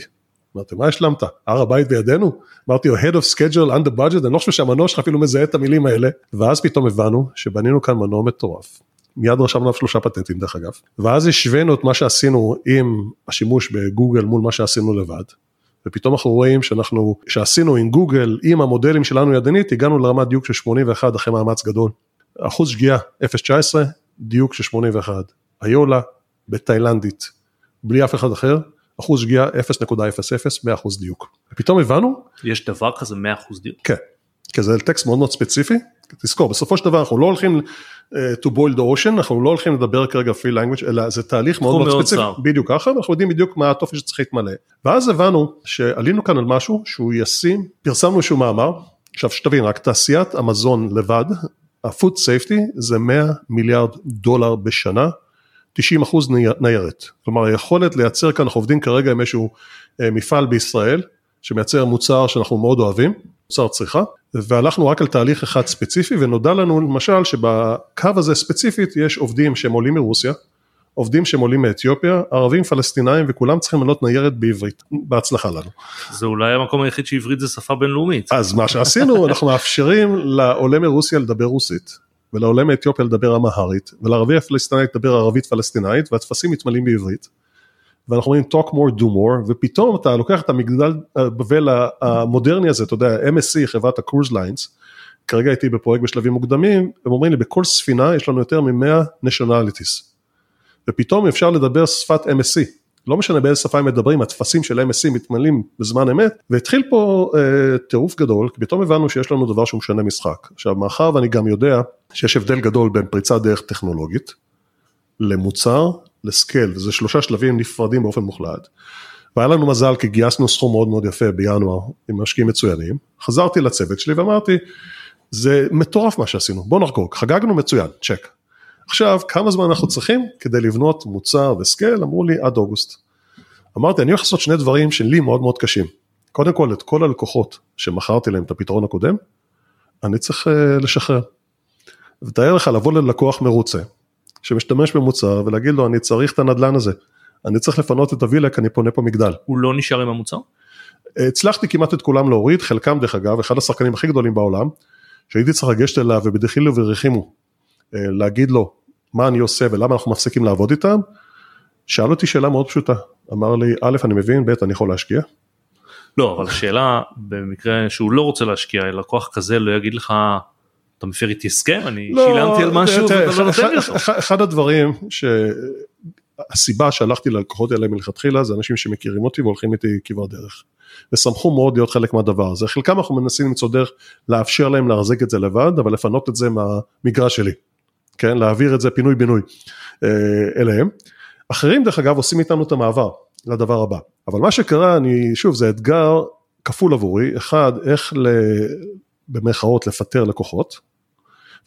Speaker 2: אמרתי, מה השלמת? הר הבית בידינו? אמרתי, head of schedule under budget, אני לא חושב שהמנוע שלך אפילו מזהה את המילים האלה. ואז פתאום הבנו שבנינו כאן מנוע מטורף. מיד רשמנו עליו שלושה פטנטים דרך אגב. ואז השווינו את מה שעשינו עם השימוש בגוגל מול מה שעשינו לבד. ופתאום אנחנו רואים שאנחנו, שעשינו עם גוגל, עם המודלים שלנו ידנית, הגענו לרמת דיוק של 81 אחרי מאמץ גדול. אחוז שגיאה 0.19, דיוק של 81. איולה בתאילנדית, בלי אף אחד אחר, אחוז שגיאה 0.00, 100% דיוק. ופתאום הבנו.
Speaker 1: יש דבר כזה 100% דיוק?
Speaker 2: כן, כי זה טקסט מאוד מאוד ספציפי. תזכור, בסופו של דבר אנחנו לא הולכים uh, to boil the ocean, אנחנו לא הולכים לדבר כרגע free language, אלא זה תהליך מאוד מאוד ספציפי. צר. בדיוק ככה, ואנחנו יודעים בדיוק מה הטופס שצריך להתמלא. ואז הבנו שעלינו כאן על משהו שהוא ישים, פרסמנו איזשהו מאמר, עכשיו שתבין, רק תעשיית המזון לבד, ה-food safety זה 100 מיליארד דולר בשנה. 90 אחוז ניירת. כלומר היכולת לייצר כאן, אנחנו עובדים כרגע עם איזשהו אה, מפעל בישראל שמייצר מוצר שאנחנו מאוד אוהבים, מוצר צריכה, והלכנו רק על תהליך אחד ספציפי ונודע לנו למשל שבקו הזה ספציפית יש עובדים שהם עולים מרוסיה, עובדים שהם עולים מאתיופיה, ערבים פלסטינאים וכולם צריכים לעלות ניירת בעברית, בהצלחה לנו.
Speaker 1: זה אולי המקום היחיד שעברית זה שפה בינלאומית.
Speaker 2: אז מה שעשינו, אנחנו מאפשרים לעולה מרוסיה לדבר רוסית. ולעולה מאתיופיה לדבר אמהרית, ולערבי הפלסטינאי לדבר ערבית פלסטינאית, והטפסים מתמלאים בעברית. ואנחנו אומרים talk more do more, ופתאום אתה לוקח את המגדל בבל המודרני הזה, אתה יודע, MSC, חברת הקרוז ליינס, כרגע הייתי בפרויקט בשלבים מוקדמים, הם אומרים לי בכל ספינה יש לנו יותר מ-100 nationalities. ופתאום אפשר לדבר שפת MSC, לא משנה באיזה שפה הם מדברים, הטפסים של MSC מתמלאים בזמן אמת, והתחיל פה אה, טירוף גדול, כי פתאום הבנו שיש לנו דבר שהוא משנה משחק. עכשיו, מאחר ואני גם יודע שיש הבדל גדול בין פריצת דרך טכנולוגית, למוצר, לסקייל, וזה שלושה שלבים נפרדים באופן מוחלט. והיה לנו מזל כי גייסנו סכום מאוד מאוד יפה בינואר עם משקיעים מצוינים, חזרתי לצוות שלי ואמרתי, זה מטורף מה שעשינו, בוא נחגוג, חגגנו מצוין, צ'ק. עכשיו, כמה זמן אנחנו צריכים כדי לבנות מוצר וסקייל? אמרו לי עד אוגוסט. אמרתי, אני הולך לעשות שני דברים שלי מאוד מאוד קשים. קודם כל, את כל הלקוחות שמכרתי להם את הפתרון הקודם, אני צריך uh, לשחרר. ותאר לך לבוא ללקוח מרוצה, שמשתמש במוצר ולהגיד לו, אני צריך את הנדלן הזה. אני צריך לפנות את הווילה כי אני פונה פה מגדל.
Speaker 1: הוא לא נשאר עם המוצר?
Speaker 2: הצלחתי כמעט את כולם להוריד, חלקם דרך אגב, אחד השחקנים הכי גדולים בעולם, שהייתי צריך לגשת אליו ובדחילו ורחימו להגיד לו מה אני עושה ולמה אנחנו מפסיקים לעבוד איתם, שאל אותי שאלה מאוד פשוטה, אמר לי א' אני מבין, ב' אני יכול להשקיע.
Speaker 1: לא אבל שאלה במקרה שהוא לא רוצה להשקיע לקוח כזה לא יגיד לך אתה מפר איתי הסכם אני לא, שילמתי על משהו ואתה לא נותן לי אותו.
Speaker 2: אחד הדברים שהסיבה שהלכתי ללקוחות האלה מלכתחילה זה אנשים שמכירים אותי והולכים איתי כברת דרך. ושמחו מאוד להיות חלק מהדבר הזה חלקם אנחנו מנסים למצוא דרך לאפשר להם להחזיק את זה לבד אבל לפנות את זה מהמגרש שלי. כן, להעביר את זה פינוי בינוי אה, אליהם. אחרים דרך אגב עושים איתנו את המעבר לדבר הבא, אבל מה שקרה, אני, שוב, זה אתגר כפול עבורי, אחד, איך ל... במרכאות לפטר לקוחות,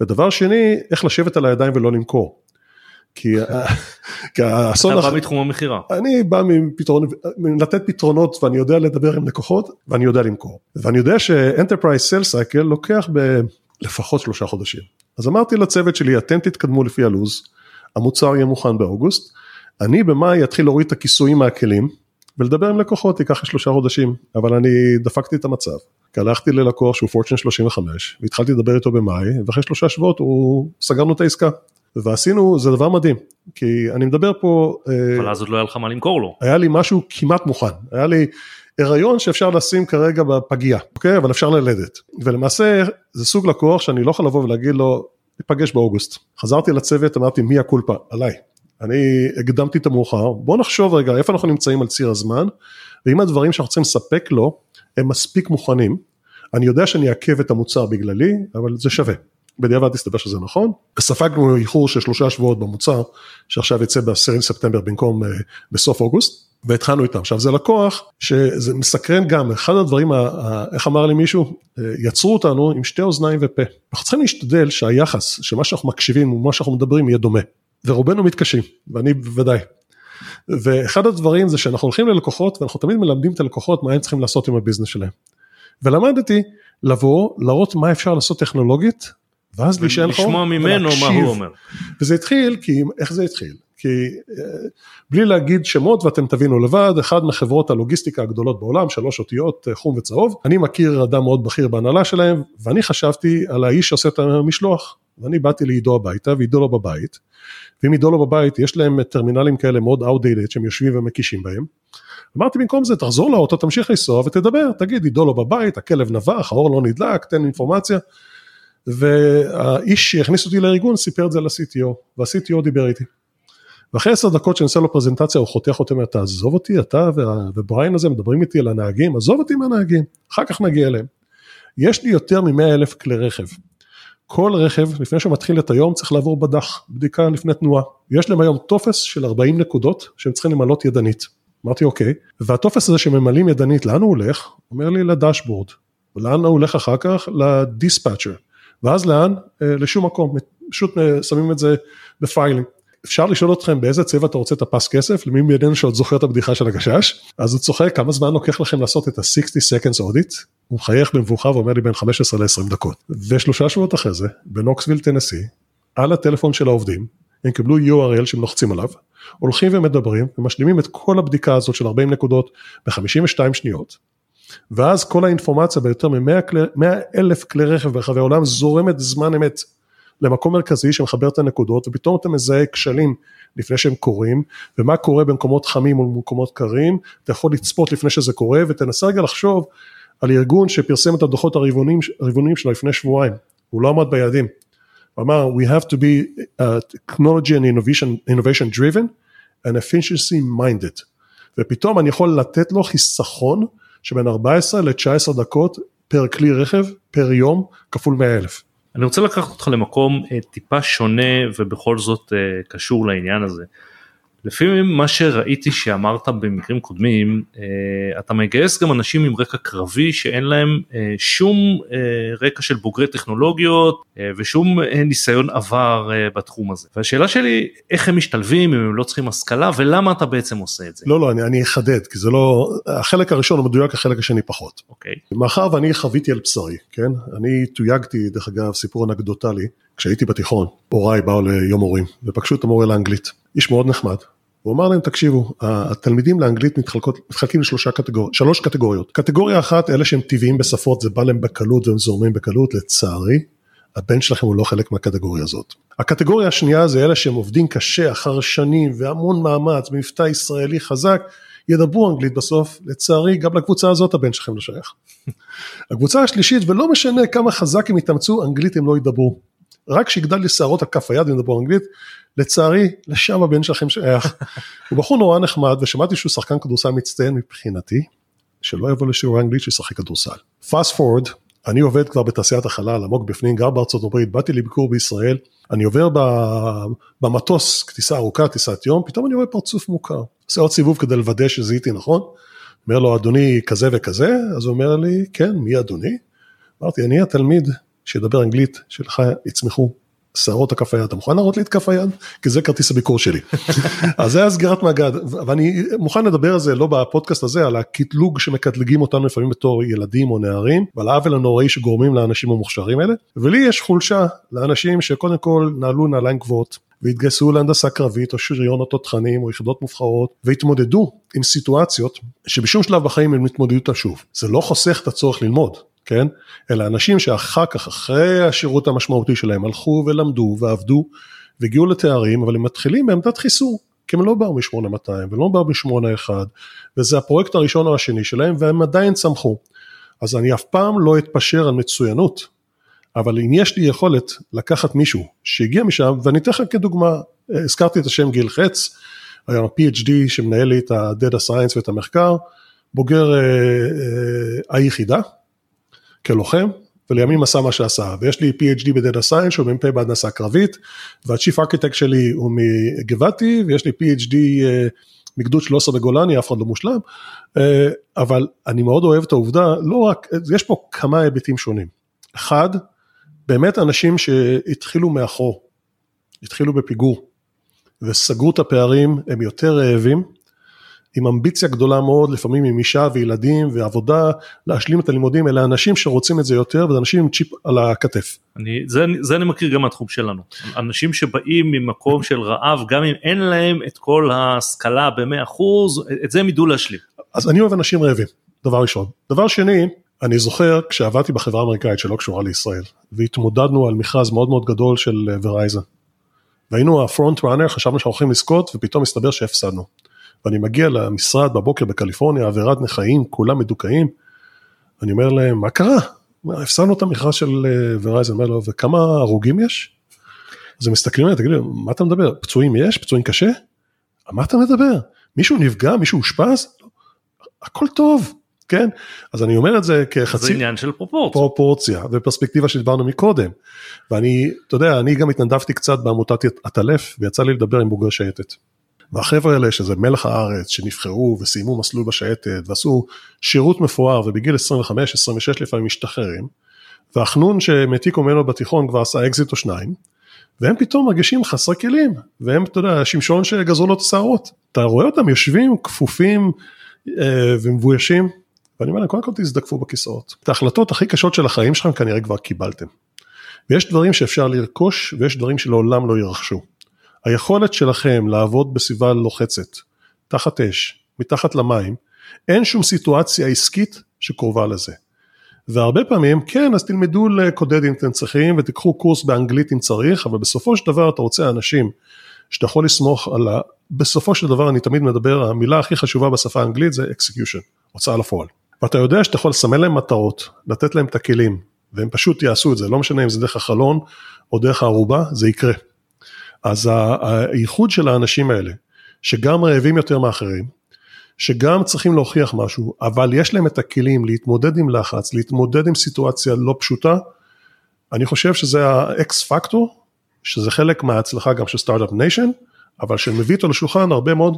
Speaker 2: ודבר שני, איך לשבת על הידיים ולא למכור. כי
Speaker 1: האסון... אתה בא מתחום המכירה.
Speaker 2: אני בא מפתרון, לתת פתרונות ואני יודע לדבר עם לקוחות ואני יודע למכור. ואני יודע ש-enterprise sale cycle לוקח בלפחות שלושה חודשים. אז אמרתי לצוות שלי, אתם תתקדמו לפי הלו"ז, המוצר יהיה מוכן באוגוסט, אני במאי אתחיל להוריד את הכיסויים מהכלים ולדבר עם לקוחות, ייקח שלושה חודשים, אבל אני דפקתי את המצב. כי הלכתי ללקוח שהוא Fortune 35 והתחלתי לדבר איתו במאי ואחרי שלושה שבועות הוא סגרנו את העסקה. ועשינו זה דבר מדהים כי אני מדבר פה
Speaker 1: אה, אבל אז עוד לא היה לך מה למכור לו
Speaker 2: היה לי משהו כמעט מוכן היה לי הריון שאפשר לשים כרגע בפגייה, אוקיי? אבל אפשר ללדת. ולמעשה זה סוג לקוח שאני לא יכול לבוא ולהגיד לו, ניפגש באוגוסט. חזרתי לצוות, אמרתי מי הקולפה? עליי. אני הקדמתי את המאוחר, בוא נחשוב רגע איפה אנחנו נמצאים על ציר הזמן, ואם הדברים שאנחנו צריכים לספק לו הם מספיק מוכנים, אני יודע שאני אעכב את המוצר בגללי, אבל זה שווה. בדיעבד הסתבר שזה נכון, ספגנו איחור של שלושה שבועות במוצר, שעכשיו יצא ב-10 ספטמבר במקום uh, בסוף אוגוסט, והתחלנו איתם. עכשיו זה לקוח שזה מסקרן גם, אחד הדברים, איך אמר לי מישהו, יצרו אותנו עם שתי אוזניים ופה. אנחנו צריכים להשתדל שהיחס, שמה שאנחנו מקשיבים ומה שאנחנו מדברים יהיה דומה. ורובנו מתקשים, ואני בוודאי. ואחד הדברים זה שאנחנו הולכים ללקוחות ואנחנו תמיד מלמדים את הלקוחות מה הם צריכים לעשות עם הביזנס שלהם. ולמדתי לבוא, להראות מה אפשר לעשות טכנולוגית, ואז להישאר
Speaker 1: לך, לשמוע ממנו מה הוא אומר.
Speaker 2: וזה התחיל, כי איך זה התחיל? כי אה, בלי להגיד שמות ואתם תבינו לבד, אחד מחברות הלוגיסטיקה הגדולות בעולם, שלוש אותיות, אה, חום וצהוב, אני מכיר אדם מאוד בכיר בהנהלה שלהם, ואני חשבתי על האיש שעושה את המשלוח, ואני באתי לעידו הביתה ועידו לו בבית, ואם עידו לו בבית יש להם טרמינלים כאלה מאוד outdated שהם יושבים ומקישים בהם, אמרתי במקום זה תחזור לאוטו תמשיך לנסוע ותדבר. תגיד עידו לו בבית הכלב נבח האור לא נדלק תן אינפורמציה. והאיש שהכניס אותי לארגון סיפר את זה ל-CTO וה-CTO דיבר איתי ואחרי עשר דקות שאני עושה לו פרזנטציה הוא חותך אותי, אומר, תעזוב אותי, אתה ובריין הזה מדברים איתי על הנהגים, עזוב אותי מהנהגים, אחר כך נגיע אליהם. יש לי יותר מ-100 אלף כלי רכב. כל רכב, לפני שהוא מתחיל את היום, צריך לעבור בדח, בדיקה לפני תנועה. יש להם היום טופס של 40 נקודות שהם צריכים למלות ידנית. אמרתי אוקיי, והטופס הזה שממלאים ידנית, לאן הוא הולך? אומר לי ל-dashboard. ולאן הוא הולך אחר כך? ל-dispatcher. ואז לאן? אה, לשום מקום, פשוט אה, שמים את זה ב-filing. אפשר לשאול אתכם באיזה צבע אתה רוצה את הפס כסף, למי מידינו שעוד זוכר את הבדיחה של הגשש, אז הוא צוחק כמה זמן לוקח לכם לעשות את ה-60 seconds audit, הוא מחייך במבוכה ואומר לי בין 15 ל-20 דקות. ושלושה שבועות אחרי זה, בנוקסוויל טנסי, על הטלפון של העובדים, הם קיבלו URL שהם לוחצים עליו, הולכים ומדברים ומשלימים את כל הבדיקה הזאת של 40 נקודות ב-52 שניות, ואז כל האינפורמציה ביותר מ-100 אלף כלי רכב ברחבי העולם זורמת זמן אמת למקום מרכזי שמחבר את הנקודות ופתאום אתה מזהה כשלים לפני שהם קורים ומה קורה במקומות חמים ובמקומות קרים, אתה יכול לצפות לפני שזה קורה ותנסה רגע לחשוב על ארגון שפרסם את הדוחות הרבעוניים שלו לפני שבועיים, הוא לא עמד ביעדים, הוא אמר we have to be uh, technology and innovation, innovation driven and efficiency minded. ופתאום אני יכול לתת לו חיסכון שבין 14 ל-19 דקות פר כלי רכב פר יום כפול 100 אלף.
Speaker 1: אני רוצה לקחת אותך למקום אה, טיפה שונה ובכל זאת אה, קשור לעניין הזה. לפי מה שראיתי שאמרת במקרים קודמים, אה, אתה מגייס גם אנשים עם רקע קרבי שאין להם אה, שום אה, רקע של בוגרי טכנולוגיות ושום ניסיון עבר בתחום הזה. והשאלה שלי, איך הם משתלבים אם הם לא צריכים השכלה ולמה אתה בעצם עושה את זה?
Speaker 2: לא, לא, אני, אני אחדד, כי זה לא, החלק הראשון הוא מדויק, החלק השני פחות.
Speaker 1: אוקיי.
Speaker 2: מאחר ואני חוויתי על בשרי, כן? אני תויגתי, דרך אגב, סיפור אנקדוטלי, כשהייתי בתיכון, הוריי באו ליום הורים ופגשו את המורה לאנגלית, איש מאוד נחמד. הוא אמר להם תקשיבו התלמידים לאנגלית מתחלקות, מתחלקים לשלושה קטגוריות, שלוש קטגוריות. קטגוריה אחת אלה שהם טבעיים בשפות זה בא להם בקלות והם זורמים בקלות לצערי הבן שלכם הוא לא חלק מהקטגוריה הזאת. הקטגוריה השנייה זה אלה שהם עובדים קשה אחר שנים והמון מאמץ במבטא ישראלי חזק ידברו אנגלית בסוף לצערי גם לקבוצה הזאת הבן שלכם לא שייך. הקבוצה השלישית ולא משנה כמה חזק הם יתאמצו אנגלית הם לא ידברו. רק כשיגדל לי שערות על כף היד ידברו אנגלית לצערי, לשם הבן שלכם שייך. הוא בחור נורא נחמד, ושמעתי שהוא שחקן כדורסל מצטיין מבחינתי, שלא יבוא לשיעור אנגלית שישחק כדורסל. פאסט פורד, אני עובד כבר בתעשיית החלל, עמוק בפנים, גר בארצות הברית, באתי לביקור בישראל, אני עובר במטוס, טיסה ארוכה, טיסת יום, פתאום אני רואה פרצוף מוכר. עושה עוד סיבוב כדי לוודא שזיהיתי נכון. אומר לו, אדוני כזה וכזה? אז הוא אומר לי, כן, מי אדוני? אמרתי, אני התלמיד שידבר אנגלית, שלך יצמחו שערות הכף היד, אתה מוכן להראות לי את כף היד? כי זה כרטיס הביקור שלי. אז זה היה סגירת מעגד, ואני מוכן לדבר על זה לא בפודקאסט הזה, על הקטלוג שמקטלגים אותנו לפעמים בתור ילדים או נערים, ועל העוול הנוראי שגורמים לאנשים המוכשרים האלה, ולי יש חולשה לאנשים שקודם כל נעלו נעליים גבוהות, והתגייסו להנדסה קרבית או שריון או תותחנים או יחידות מובחרות והתמודדו עם סיטואציות שבשום שלב בחיים הם התמודדו איתה שוב. זה לא חוסך את הצורך ללמוד, כן? אלא אנשים שאחר כך, אחרי השירות המשמעותי שלהם, הלכו ולמדו ועבדו והגיעו לתארים, אבל הם מתחילים בעמדת חיסור, כי הם לא באו מ-8200 ולא באו מ-81, וזה הפרויקט הראשון או השני שלהם, והם עדיין צמחו. אז אני אף פעם לא אתפשר על מצוינות, אבל אם יש לי יכולת לקחת מישהו שהגיע משם, ואני אתן לך כדוגמה, הזכרתי את השם גיל חץ, היום ה-PhD שמנהל לי את ה-Data Science ואת המחקר, בוגר אה, אה, היחידה, כלוחם, ולימים עשה מה שעשה, ויש לי PhD ב-data science שהוא מ"פ בהנדסה קרבית, והצ'יפ ארכיטקט שלי הוא מגבעתי, ויש לי PhD מגדוד 13 בגולני, אף אחד לא מושלם, אבל אני מאוד אוהב את העובדה, לא רק, יש פה כמה היבטים שונים. אחד, באמת אנשים שהתחילו מאחור, התחילו בפיגור, וסגרו את הפערים, הם יותר רעבים, עם אמביציה גדולה מאוד, לפעמים עם אישה וילדים ועבודה, להשלים את הלימודים, אלה אנשים שרוצים את זה יותר, וזה אנשים עם צ'יפ על הכתף.
Speaker 1: אני, זה, זה אני מכיר גם מהתחום שלנו, אנשים שבאים ממקום של רעב, גם אם אין להם את כל ההשכלה ב-100%, את זה הם ידעו להשלים.
Speaker 2: אז אני אוהב אנשים רעבים, דבר ראשון. דבר שני, אני זוכר כשעבדתי בחברה האמריקאית שלא קשורה לישראל, והתמודדנו על מכרז מאוד מאוד גדול של ורייזן. והיינו הפרונט ראנר, חשבנו שאנחנו הולכים לזכות, ופתאום הסתבר שהפסדנו. ואני מגיע למשרד בבוקר בקליפורניה, עבירת נכאים, כולם מדוכאים, אני אומר להם, מה קרה? הפסדנו את המכרז של ורייזן, אומר לו, וכמה הרוגים יש? אז הם מסתכלים עליי, תגידו, מה אתה מדבר? פצועים יש? פצועים קשה? על מה אתה מדבר? מישהו נפגע? מישהו אושפז? הכל טוב, כן? אז אני אומר את זה כחצי...
Speaker 1: זה עניין של פרופורציה.
Speaker 2: פרופורציה ופרספקטיבה שדיברנו מקודם. ואני, אתה יודע, אני גם התנדבתי קצת בעמותת עטלף, ויצא לי לדבר עם בוגרי שייטת. והחבר'ה האלה שזה מלח הארץ שנבחרו וסיימו מסלול בשייטת ועשו שירות מפואר ובגיל 25-26 לפעמים משתחררים. והחנון שהם העתיקו ממנו בתיכון כבר עשה אקזיט או שניים. והם פתאום מרגישים חסרי כלים והם אתה יודע שמשון שגזרו לו את השערות. אתה רואה אותם יושבים כפופים אה, ומבוישים ואני אומר להם קודם כל תזדקפו בכיסאות. את ההחלטות הכי קשות של החיים שלכם כנראה כבר קיבלתם. ויש דברים שאפשר לרכוש ויש דברים שלעולם לא ירכשו. היכולת שלכם לעבוד בסביבה לוחצת, תחת אש, מתחת למים, אין שום סיטואציה עסקית שקרובה לזה. והרבה פעמים כן אז תלמדו לקודד אם אתם צריכים ותיקחו קורס באנגלית אם צריך אבל בסופו של דבר אתה רוצה אנשים שאתה יכול לסמוך על ה... בסופו של דבר אני תמיד מדבר המילה הכי חשובה בשפה האנגלית זה execution, הוצאה לפועל. ואתה יודע שאתה יכול לסמן להם מטרות, לתת להם את הכלים והם פשוט יעשו את זה לא משנה אם זה דרך החלון או דרך הערובה זה יקרה. אז הייחוד של האנשים האלה, שגם רעבים יותר מאחרים, שגם צריכים להוכיח משהו, אבל יש להם את הכלים להתמודד עם לחץ, להתמודד עם סיטואציה לא פשוטה, אני חושב שזה האקס פקטור, שזה חלק מההצלחה גם של start-up nation, אבל שמביא אותו לשולחן הרבה מאוד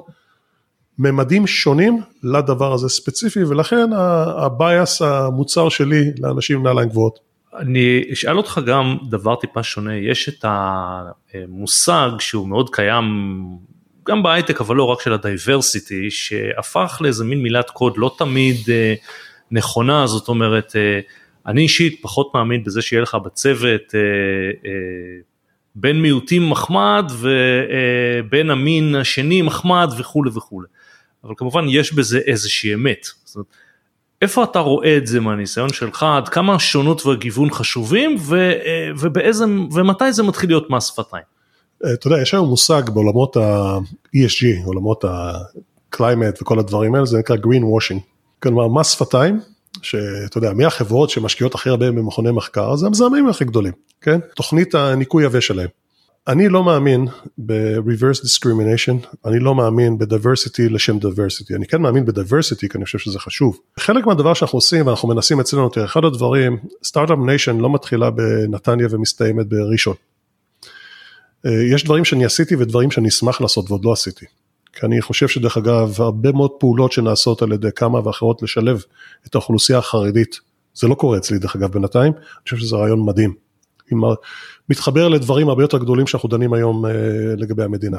Speaker 2: ממדים שונים לדבר הזה ספציפי, ולכן ה-bias המוצר שלי לאנשים עם נעליים גבוהות.
Speaker 1: אני אשאל אותך גם דבר טיפה שונה, יש את המושג שהוא מאוד קיים גם בהייטק אבל לא רק של ה diversity שהפך לאיזה מין מילת קוד לא תמיד אה, נכונה זאת אומרת אה, אני אישית פחות מאמין בזה שיהיה לך בצוות אה, בן מיעוטים מחמד ובן המין השני מחמד וכולי וכולי אבל כמובן יש בזה איזושהי אמת. זאת אומרת, איפה אתה רואה את זה מהניסיון שלך, עד כמה השונות והגיוון חשובים ו, אה, ובאיזה, ומתי זה מתחיל להיות מס שפתיים?
Speaker 2: אה, אתה יודע, יש היום מושג בעולמות ה-ESG, עולמות ה-climate וכל הדברים האלה, זה נקרא green washing. כלומר, מס שפתיים, שאתה יודע, מי החברות שמשקיעות הכי הרבה במכוני מחקר, זה המזהמים הכי גדולים, כן? תוכנית הניקוי יבש שלהם. אני לא מאמין ב-reverse discrimination, אני לא מאמין ב-diversity לשם diversity, אני כן מאמין ב-diversity כי אני חושב שזה חשוב. חלק מהדבר שאנחנו עושים ואנחנו מנסים אצלנו, תראה, אחד הדברים, Start-Up Nation לא מתחילה בנתניה ומסתיימת בראשון. אה, יש דברים שאני עשיתי ודברים שאני אשמח לעשות ועוד לא עשיתי. כי אני חושב שדרך אגב, הרבה מאוד פעולות שנעשות על ידי כאלה ואחרות לשלב את האוכלוסייה החרדית, זה לא קורה אצלי דרך אגב בינתיים, אני חושב שזה רעיון מדהים. מתחבר לדברים הרבה יותר גדולים שאנחנו דנים היום אה, לגבי המדינה.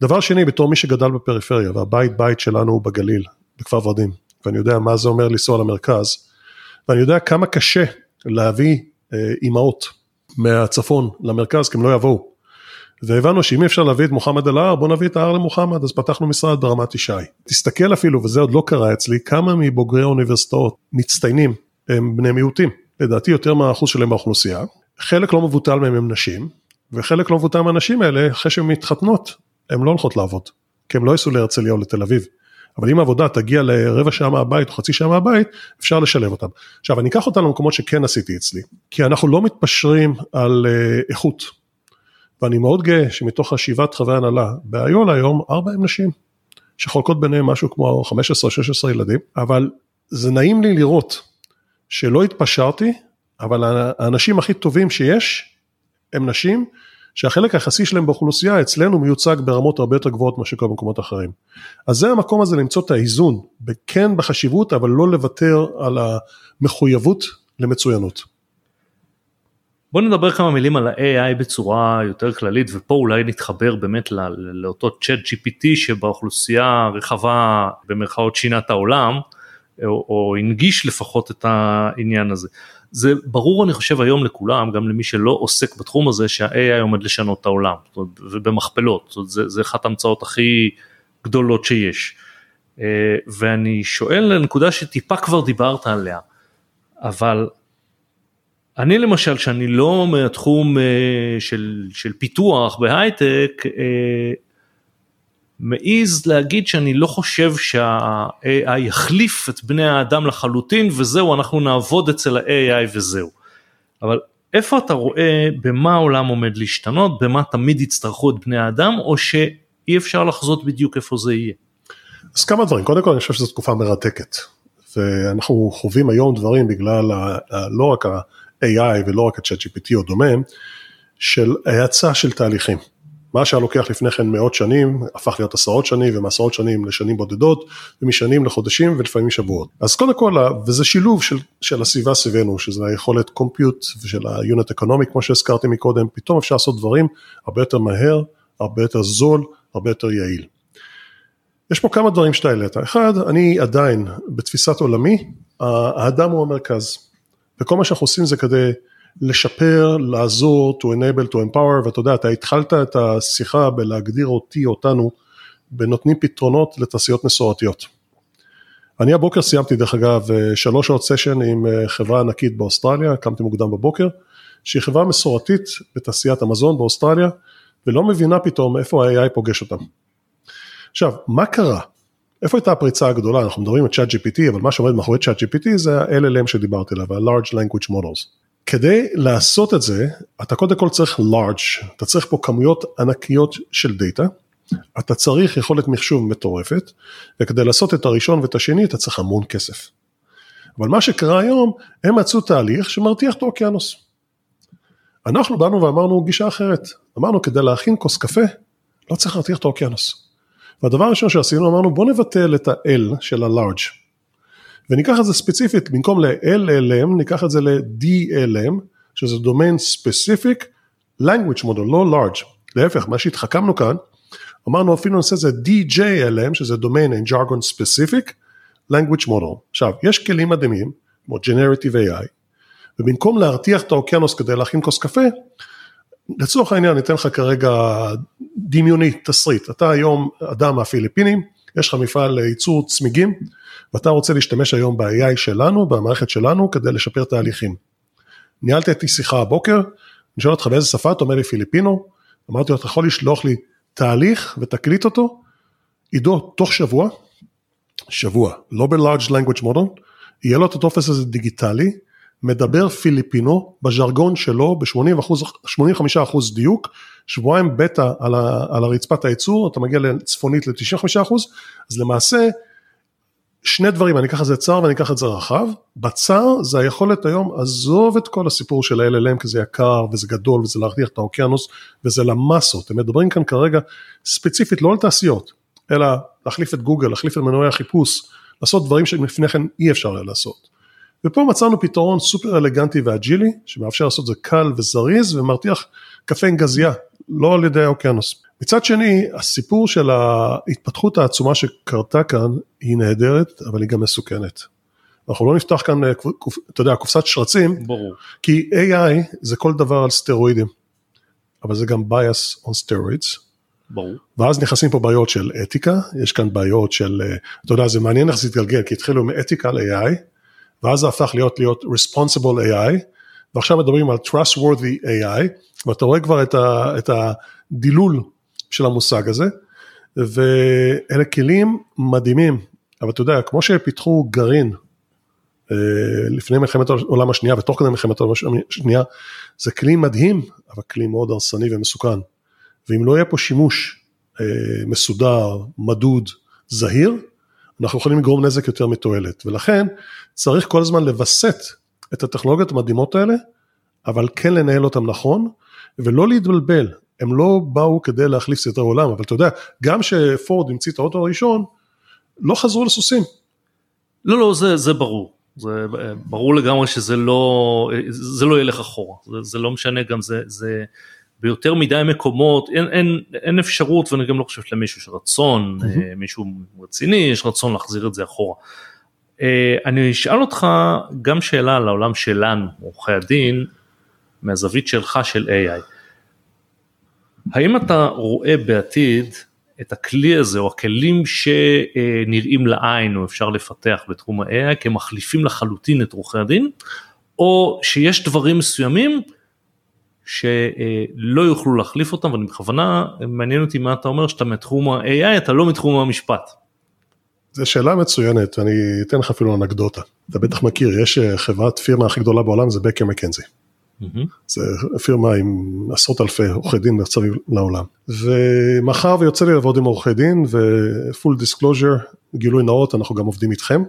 Speaker 2: דבר שני, בתור מי שגדל בפריפריה והבית בית שלנו הוא בגליל, בכפר ורדים, ואני יודע מה זה אומר לנסוע למרכז, ואני יודע כמה קשה להביא אה, אימהות מהצפון למרכז כי הם לא יבואו. והבנו שאם אי אפשר להביא את מוחמד אל ההר בוא נביא את ההר למוחמד אז פתחנו משרד ברמת ישי. תסתכל אפילו וזה עוד לא קרה אצלי כמה מבוגרי האוניברסיטאות מצטיינים הם בני מיעוטים לדעתי יותר מהאחוז שלהם באוכלוסייה חלק לא מבוטל מהם הם נשים, וחלק לא מבוטל מהנשים האלה, אחרי שהן מתחתנות, הן לא הולכות לעבוד, כי הן לא ייסעו להרצליה או לתל אביב. אבל אם העבודה תגיע לרבע שעה מהבית או חצי שעה מהבית, אפשר לשלב אותם. עכשיו אני אקח אותם למקומות שכן עשיתי אצלי, כי אנחנו לא מתפשרים על uh, איכות. ואני מאוד גאה שמתוך השבעת חברי הנהלה, באיול היום ארבע הם נשים, שחולקות ביניהם משהו כמו 15-16 ילדים, אבל זה נעים לי לראות שלא התפשרתי אבל האנשים הכי טובים שיש הם נשים שהחלק היחסי שלהם באוכלוסייה אצלנו מיוצג ברמות הרבה יותר גבוהות מאשר כל במקומות אחרים. אז זה המקום הזה למצוא את האיזון, כן בחשיבות אבל לא לוותר על המחויבות למצוינות.
Speaker 1: בוא נדבר כמה מילים על ה-AI בצורה יותר כללית ופה אולי נתחבר באמת לאותו צ'אט GPT שבאוכלוסייה הרחבה במרכאות שינה את העולם או, או הנגיש לפחות את העניין הזה. זה ברור אני חושב היום לכולם גם למי שלא עוסק בתחום הזה שה-AI עומד לשנות את העולם ובמכפלות זאת, זה, זה אחת ההמצאות הכי גדולות שיש. אה, ואני שואל לנקודה שטיפה כבר דיברת עליה אבל אני למשל שאני לא מהתחום אה, של, של פיתוח בהייטק אה, מעז להגיד שאני לא חושב שה-AI יחליף את בני האדם לחלוטין וזהו אנחנו נעבוד אצל ה-AI וזהו. אבל איפה אתה רואה במה העולם עומד להשתנות במה תמיד יצטרכו את בני האדם או שאי אפשר לחזות בדיוק איפה זה יהיה.
Speaker 2: אז כמה דברים קודם כל אני חושב שזו תקופה מרתקת ואנחנו חווים היום דברים בגלל ה, ה, לא רק ה-AI ולא רק ה-chat GPT או דומה של האצה של תהליכים. מה שהיה לוקח לפני כן מאות שנים, הפך להיות עשרות שנים, ומעשרות שנים לשנים בודדות, ומשנים לחודשים ולפעמים שבועות. אז קודם כל, וזה שילוב של, של הסביבה סביבנו, שזה היכולת קומפיוט ושל ה-unit economic, כמו שהזכרתי מקודם, פתאום אפשר לעשות דברים הרבה יותר מהר, הרבה יותר זול, הרבה יותר יעיל. יש פה כמה דברים שאתה העלית. אחד, אני עדיין, בתפיסת עולמי, האדם הוא המרכז. וכל מה שאנחנו עושים זה כדי לשפר, לעזור, to enable, to empower, ואתה יודע, אתה התחלת את השיחה בלהגדיר אותי, אותנו, בנותנים פתרונות לתעשיות מסורתיות. אני הבוקר סיימתי דרך אגב שלוש שעות סשן עם אה, חברה ענקית באוסטרליה, קמתי מוקדם בבוקר, שהיא חברה מסורתית בתעשיית המזון באוסטרליה, ולא מבינה פתאום איפה ה-AI פוגש אותם. עכשיו, מה קרה? איפה הייתה הפריצה הגדולה? אנחנו מדברים על צ'אט GPT, אבל מה שעומד מאחורי צ'אט GPT זה ה-LLM שדיברתי עליו, ה-Large Language Models. כדי לעשות את זה, אתה קודם כל צריך large, אתה צריך פה כמויות ענקיות של דאטה, אתה צריך יכולת מחשוב מטורפת, וכדי לעשות את הראשון ואת השני אתה צריך המון כסף. אבל מה שקרה היום, הם מצאו תהליך שמרתיח את האוקיינוס. אנחנו באנו ואמרנו גישה אחרת, אמרנו כדי להכין כוס קפה, לא צריך להרתיח את האוקיינוס. והדבר הראשון שעשינו, אמרנו בוא נבטל את ה-L של ה-large. וניקח את זה ספציפית, במקום ל-LLM ניקח את זה ל-DLM, שזה Domain Specific Language Model, לא large. להפך, מה שהתחכמנו כאן, אמרנו אפילו נעשה את זה DJLM, שזה Domain and Jargon Specific Language Model. עכשיו, יש כלים מדהימים, כמו Generative AI, ובמקום להרתיח את האוקיינוס כדי להכין כוס קפה, לצורך העניין אני אתן לך כרגע דמיוני, תסריט, אתה היום אדם מהפיליפינים, יש לך מפעל לייצור צמיגים, ואתה רוצה להשתמש היום ב-AI שלנו, במערכת שלנו, כדי לשפר תהליכים. ניהלתי איתי שיחה הבוקר, אני שואל אותך באיזה שפה, אתה אומר לי פיליפינו, אמרתי לו, אתה יכול לשלוח לי תהליך ותקליט אותו, עידו, תוך שבוע, שבוע, לא ב-large language model, יהיה לו את הטופס הזה דיגיטלי, מדבר פיליפינו בז'רגון שלו ב-85% דיוק, שבועיים בטא על, על הרצפת הייצור, אתה מגיע לצפונית ל-95%, אז למעשה שני דברים, אני אקח את זה צר ואני אקח את זה רחב, בצר זה היכולת היום, עזוב את כל הסיפור של ה-LLM כי זה יקר וזה גדול וזה להרתיח את האוקיינוס וזה למסות, הם מדברים כאן כרגע ספציפית לא על תעשיות, אלא להחליף את גוגל, להחליף את מנועי החיפוש, לעשות דברים שלפני כן אי אפשר היה לעשות. ופה מצאנו פתרון סופר אלגנטי ואג'ילי, שמאפשר לעשות את זה קל וזריז ומרתיח קפה עם גזייה, לא על ידי האוקיינוס. מצד שני, הסיפור של ההתפתחות העצומה שקרתה כאן היא נהדרת, אבל היא גם מסוכנת. אנחנו לא נפתח כאן, אתה יודע, קופסת שרצים,
Speaker 1: ברור.
Speaker 2: כי AI זה כל דבר על סטרואידים, אבל זה גם bias on steroids.
Speaker 1: ברור.
Speaker 2: ואז נכנסים פה בעיות של אתיקה, יש כאן בעיות של, אתה יודע, זה מעניין איך זה התגלגל, כי התחילו מאתיקה ל-AI, ואז זה הפך להיות להיות responsible AI, ועכשיו מדברים על trustworthy AI, ואתה רואה כבר את, ה, את הדילול של המושג הזה, ואלה כלים מדהימים, אבל אתה יודע, כמו שפיתחו גרעין אה, לפני מלחמת העולם השנייה ותוך כדי מלחמת העולם השנייה, זה כלי מדהים, אבל כלי מאוד הרסני ומסוכן. ואם לא יהיה פה שימוש אה, מסודר, מדוד, זהיר, אנחנו יכולים לגרום נזק יותר מתועלת, ולכן צריך כל הזמן לווסת את הטכנולוגיות המדהימות האלה, אבל כן לנהל אותם נכון, ולא להתבלבל. הם לא באו כדי להחליף סדרי עולם, אבל אתה יודע, גם שפורד המציא את האוטו הראשון, לא חזרו לסוסים.
Speaker 1: לא, לא, זה, זה ברור. זה ברור לגמרי שזה לא, זה לא ילך אחורה. זה, זה לא משנה, גם זה, זה ביותר מדי מקומות, אין, אין, אין אפשרות, ואני גם לא חושב שלמישהו יש רצון, mm-hmm. מישהו רציני, יש רצון להחזיר את זה אחורה. אה, אני אשאל אותך גם שאלה על העולם שלנו, עורכי הדין, מהזווית שלך של AI. האם אתה רואה בעתיד את הכלי הזה או הכלים שנראים לעין או אפשר לפתח בתחום ה-AI כמחליפים לחלוטין את עורכי הדין, או שיש דברים מסוימים שלא יוכלו להחליף אותם ואני בכוונה מעניין אותי מה אתה אומר שאתה מתחום ה-AI אתה לא מתחום המשפט.
Speaker 2: זו שאלה מצוינת ואני אתן לך אפילו אנקדוטה. אתה בטח מכיר, יש אה, חברת פירמה הכי גדולה בעולם זה בקר מקנזי. זה פירמה עם עשרות אלפי עורכי דין מסביב לעולם. ומאחר ויוצא לי לעבוד עם עורכי דין ו full disclosure, גילוי נאות, אנחנו גם עובדים איתכם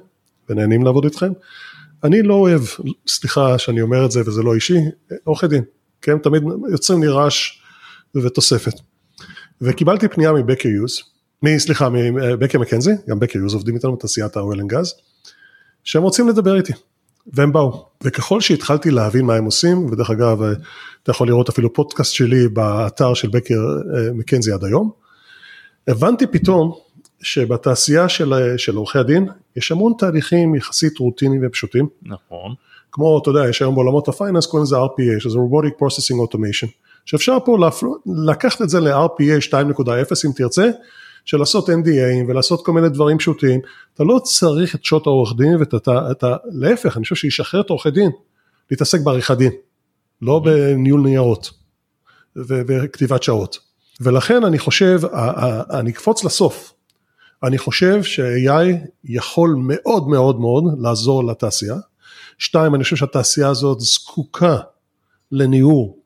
Speaker 2: ונהנים לעבוד איתכם. אני לא אוהב, סליחה שאני אומר את זה וזה לא אישי, עורכי דין, כן, תמיד יוצרים לי רעש ותוספת. וקיבלתי פנייה מבקר יוז, סליחה, מבקר מקנזי, גם בקר יוז עובדים איתנו בתעשיית ה oil and gas, שהם רוצים לדבר איתי, והם באו. וככל שהתחלתי להבין מה הם עושים, ודרך אגב, אתה יכול לראות אפילו פודקאסט שלי באתר של בקר אה, מקנזי עד היום, הבנתי פתאום שבתעשייה של, של עורכי הדין, יש המון תהליכים יחסית רוטיניים ופשוטים.
Speaker 1: נכון.
Speaker 2: כמו, אתה יודע, יש היום בעולמות ה finance, קוראים לזה RPA, שזה Robotic Processing Automation, שאפשר פה לקחת את זה ל-RPA 2.0 אם תרצה, של לעשות NDA ולעשות כל מיני דברים פשוטים, אתה לא צריך את שעות העורך דין ואתה, אתה, להפך, אני חושב שישחרר את העורכי דין, להתעסק בעריכת דין, לא mm-hmm. בניהול ניירות וכתיבת שעות. ולכן אני חושב, אני אקפוץ לסוף, אני חושב ש-AI יכול מאוד מאוד מאוד לעזור לתעשייה. שתיים, אני חושב שהתעשייה הזאת זקוקה לניעור,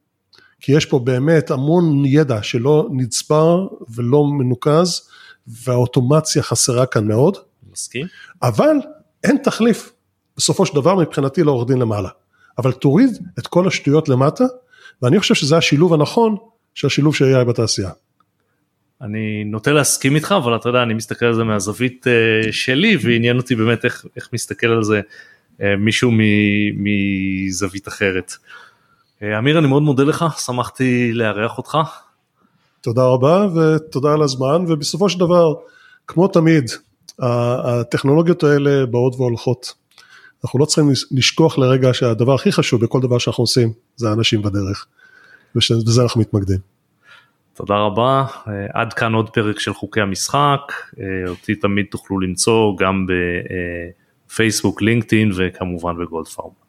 Speaker 2: כי יש פה באמת המון ידע שלא נצבר ולא מנוקז, והאוטומציה חסרה כאן מאוד.
Speaker 1: מסכים.
Speaker 2: אבל אין תחליף, בסופו של דבר מבחינתי לעורך דין למעלה. אבל תוריד את כל השטויות למטה, ואני חושב שזה השילוב הנכון של השילוב של AI בתעשייה.
Speaker 1: אני נוטה להסכים איתך אבל אתה יודע אני מסתכל על זה מהזווית uh, שלי ועניין אותי באמת איך, איך מסתכל על זה uh, מישהו מזווית אחרת. Uh, אמיר אני מאוד מודה לך שמחתי לארח אותך.
Speaker 2: תודה רבה ותודה על הזמן ובסופו של דבר כמו תמיד הטכנולוגיות האלה באות והולכות. אנחנו לא צריכים לשכוח לרגע שהדבר הכי חשוב בכל דבר שאנחנו עושים זה האנשים בדרך ובזה אנחנו מתמקדים.
Speaker 1: תודה רבה, עד כאן עוד פרק של חוקי המשחק, אותי תמיד תוכלו למצוא גם בפייסבוק, לינקדאין וכמובן בגולדפארם.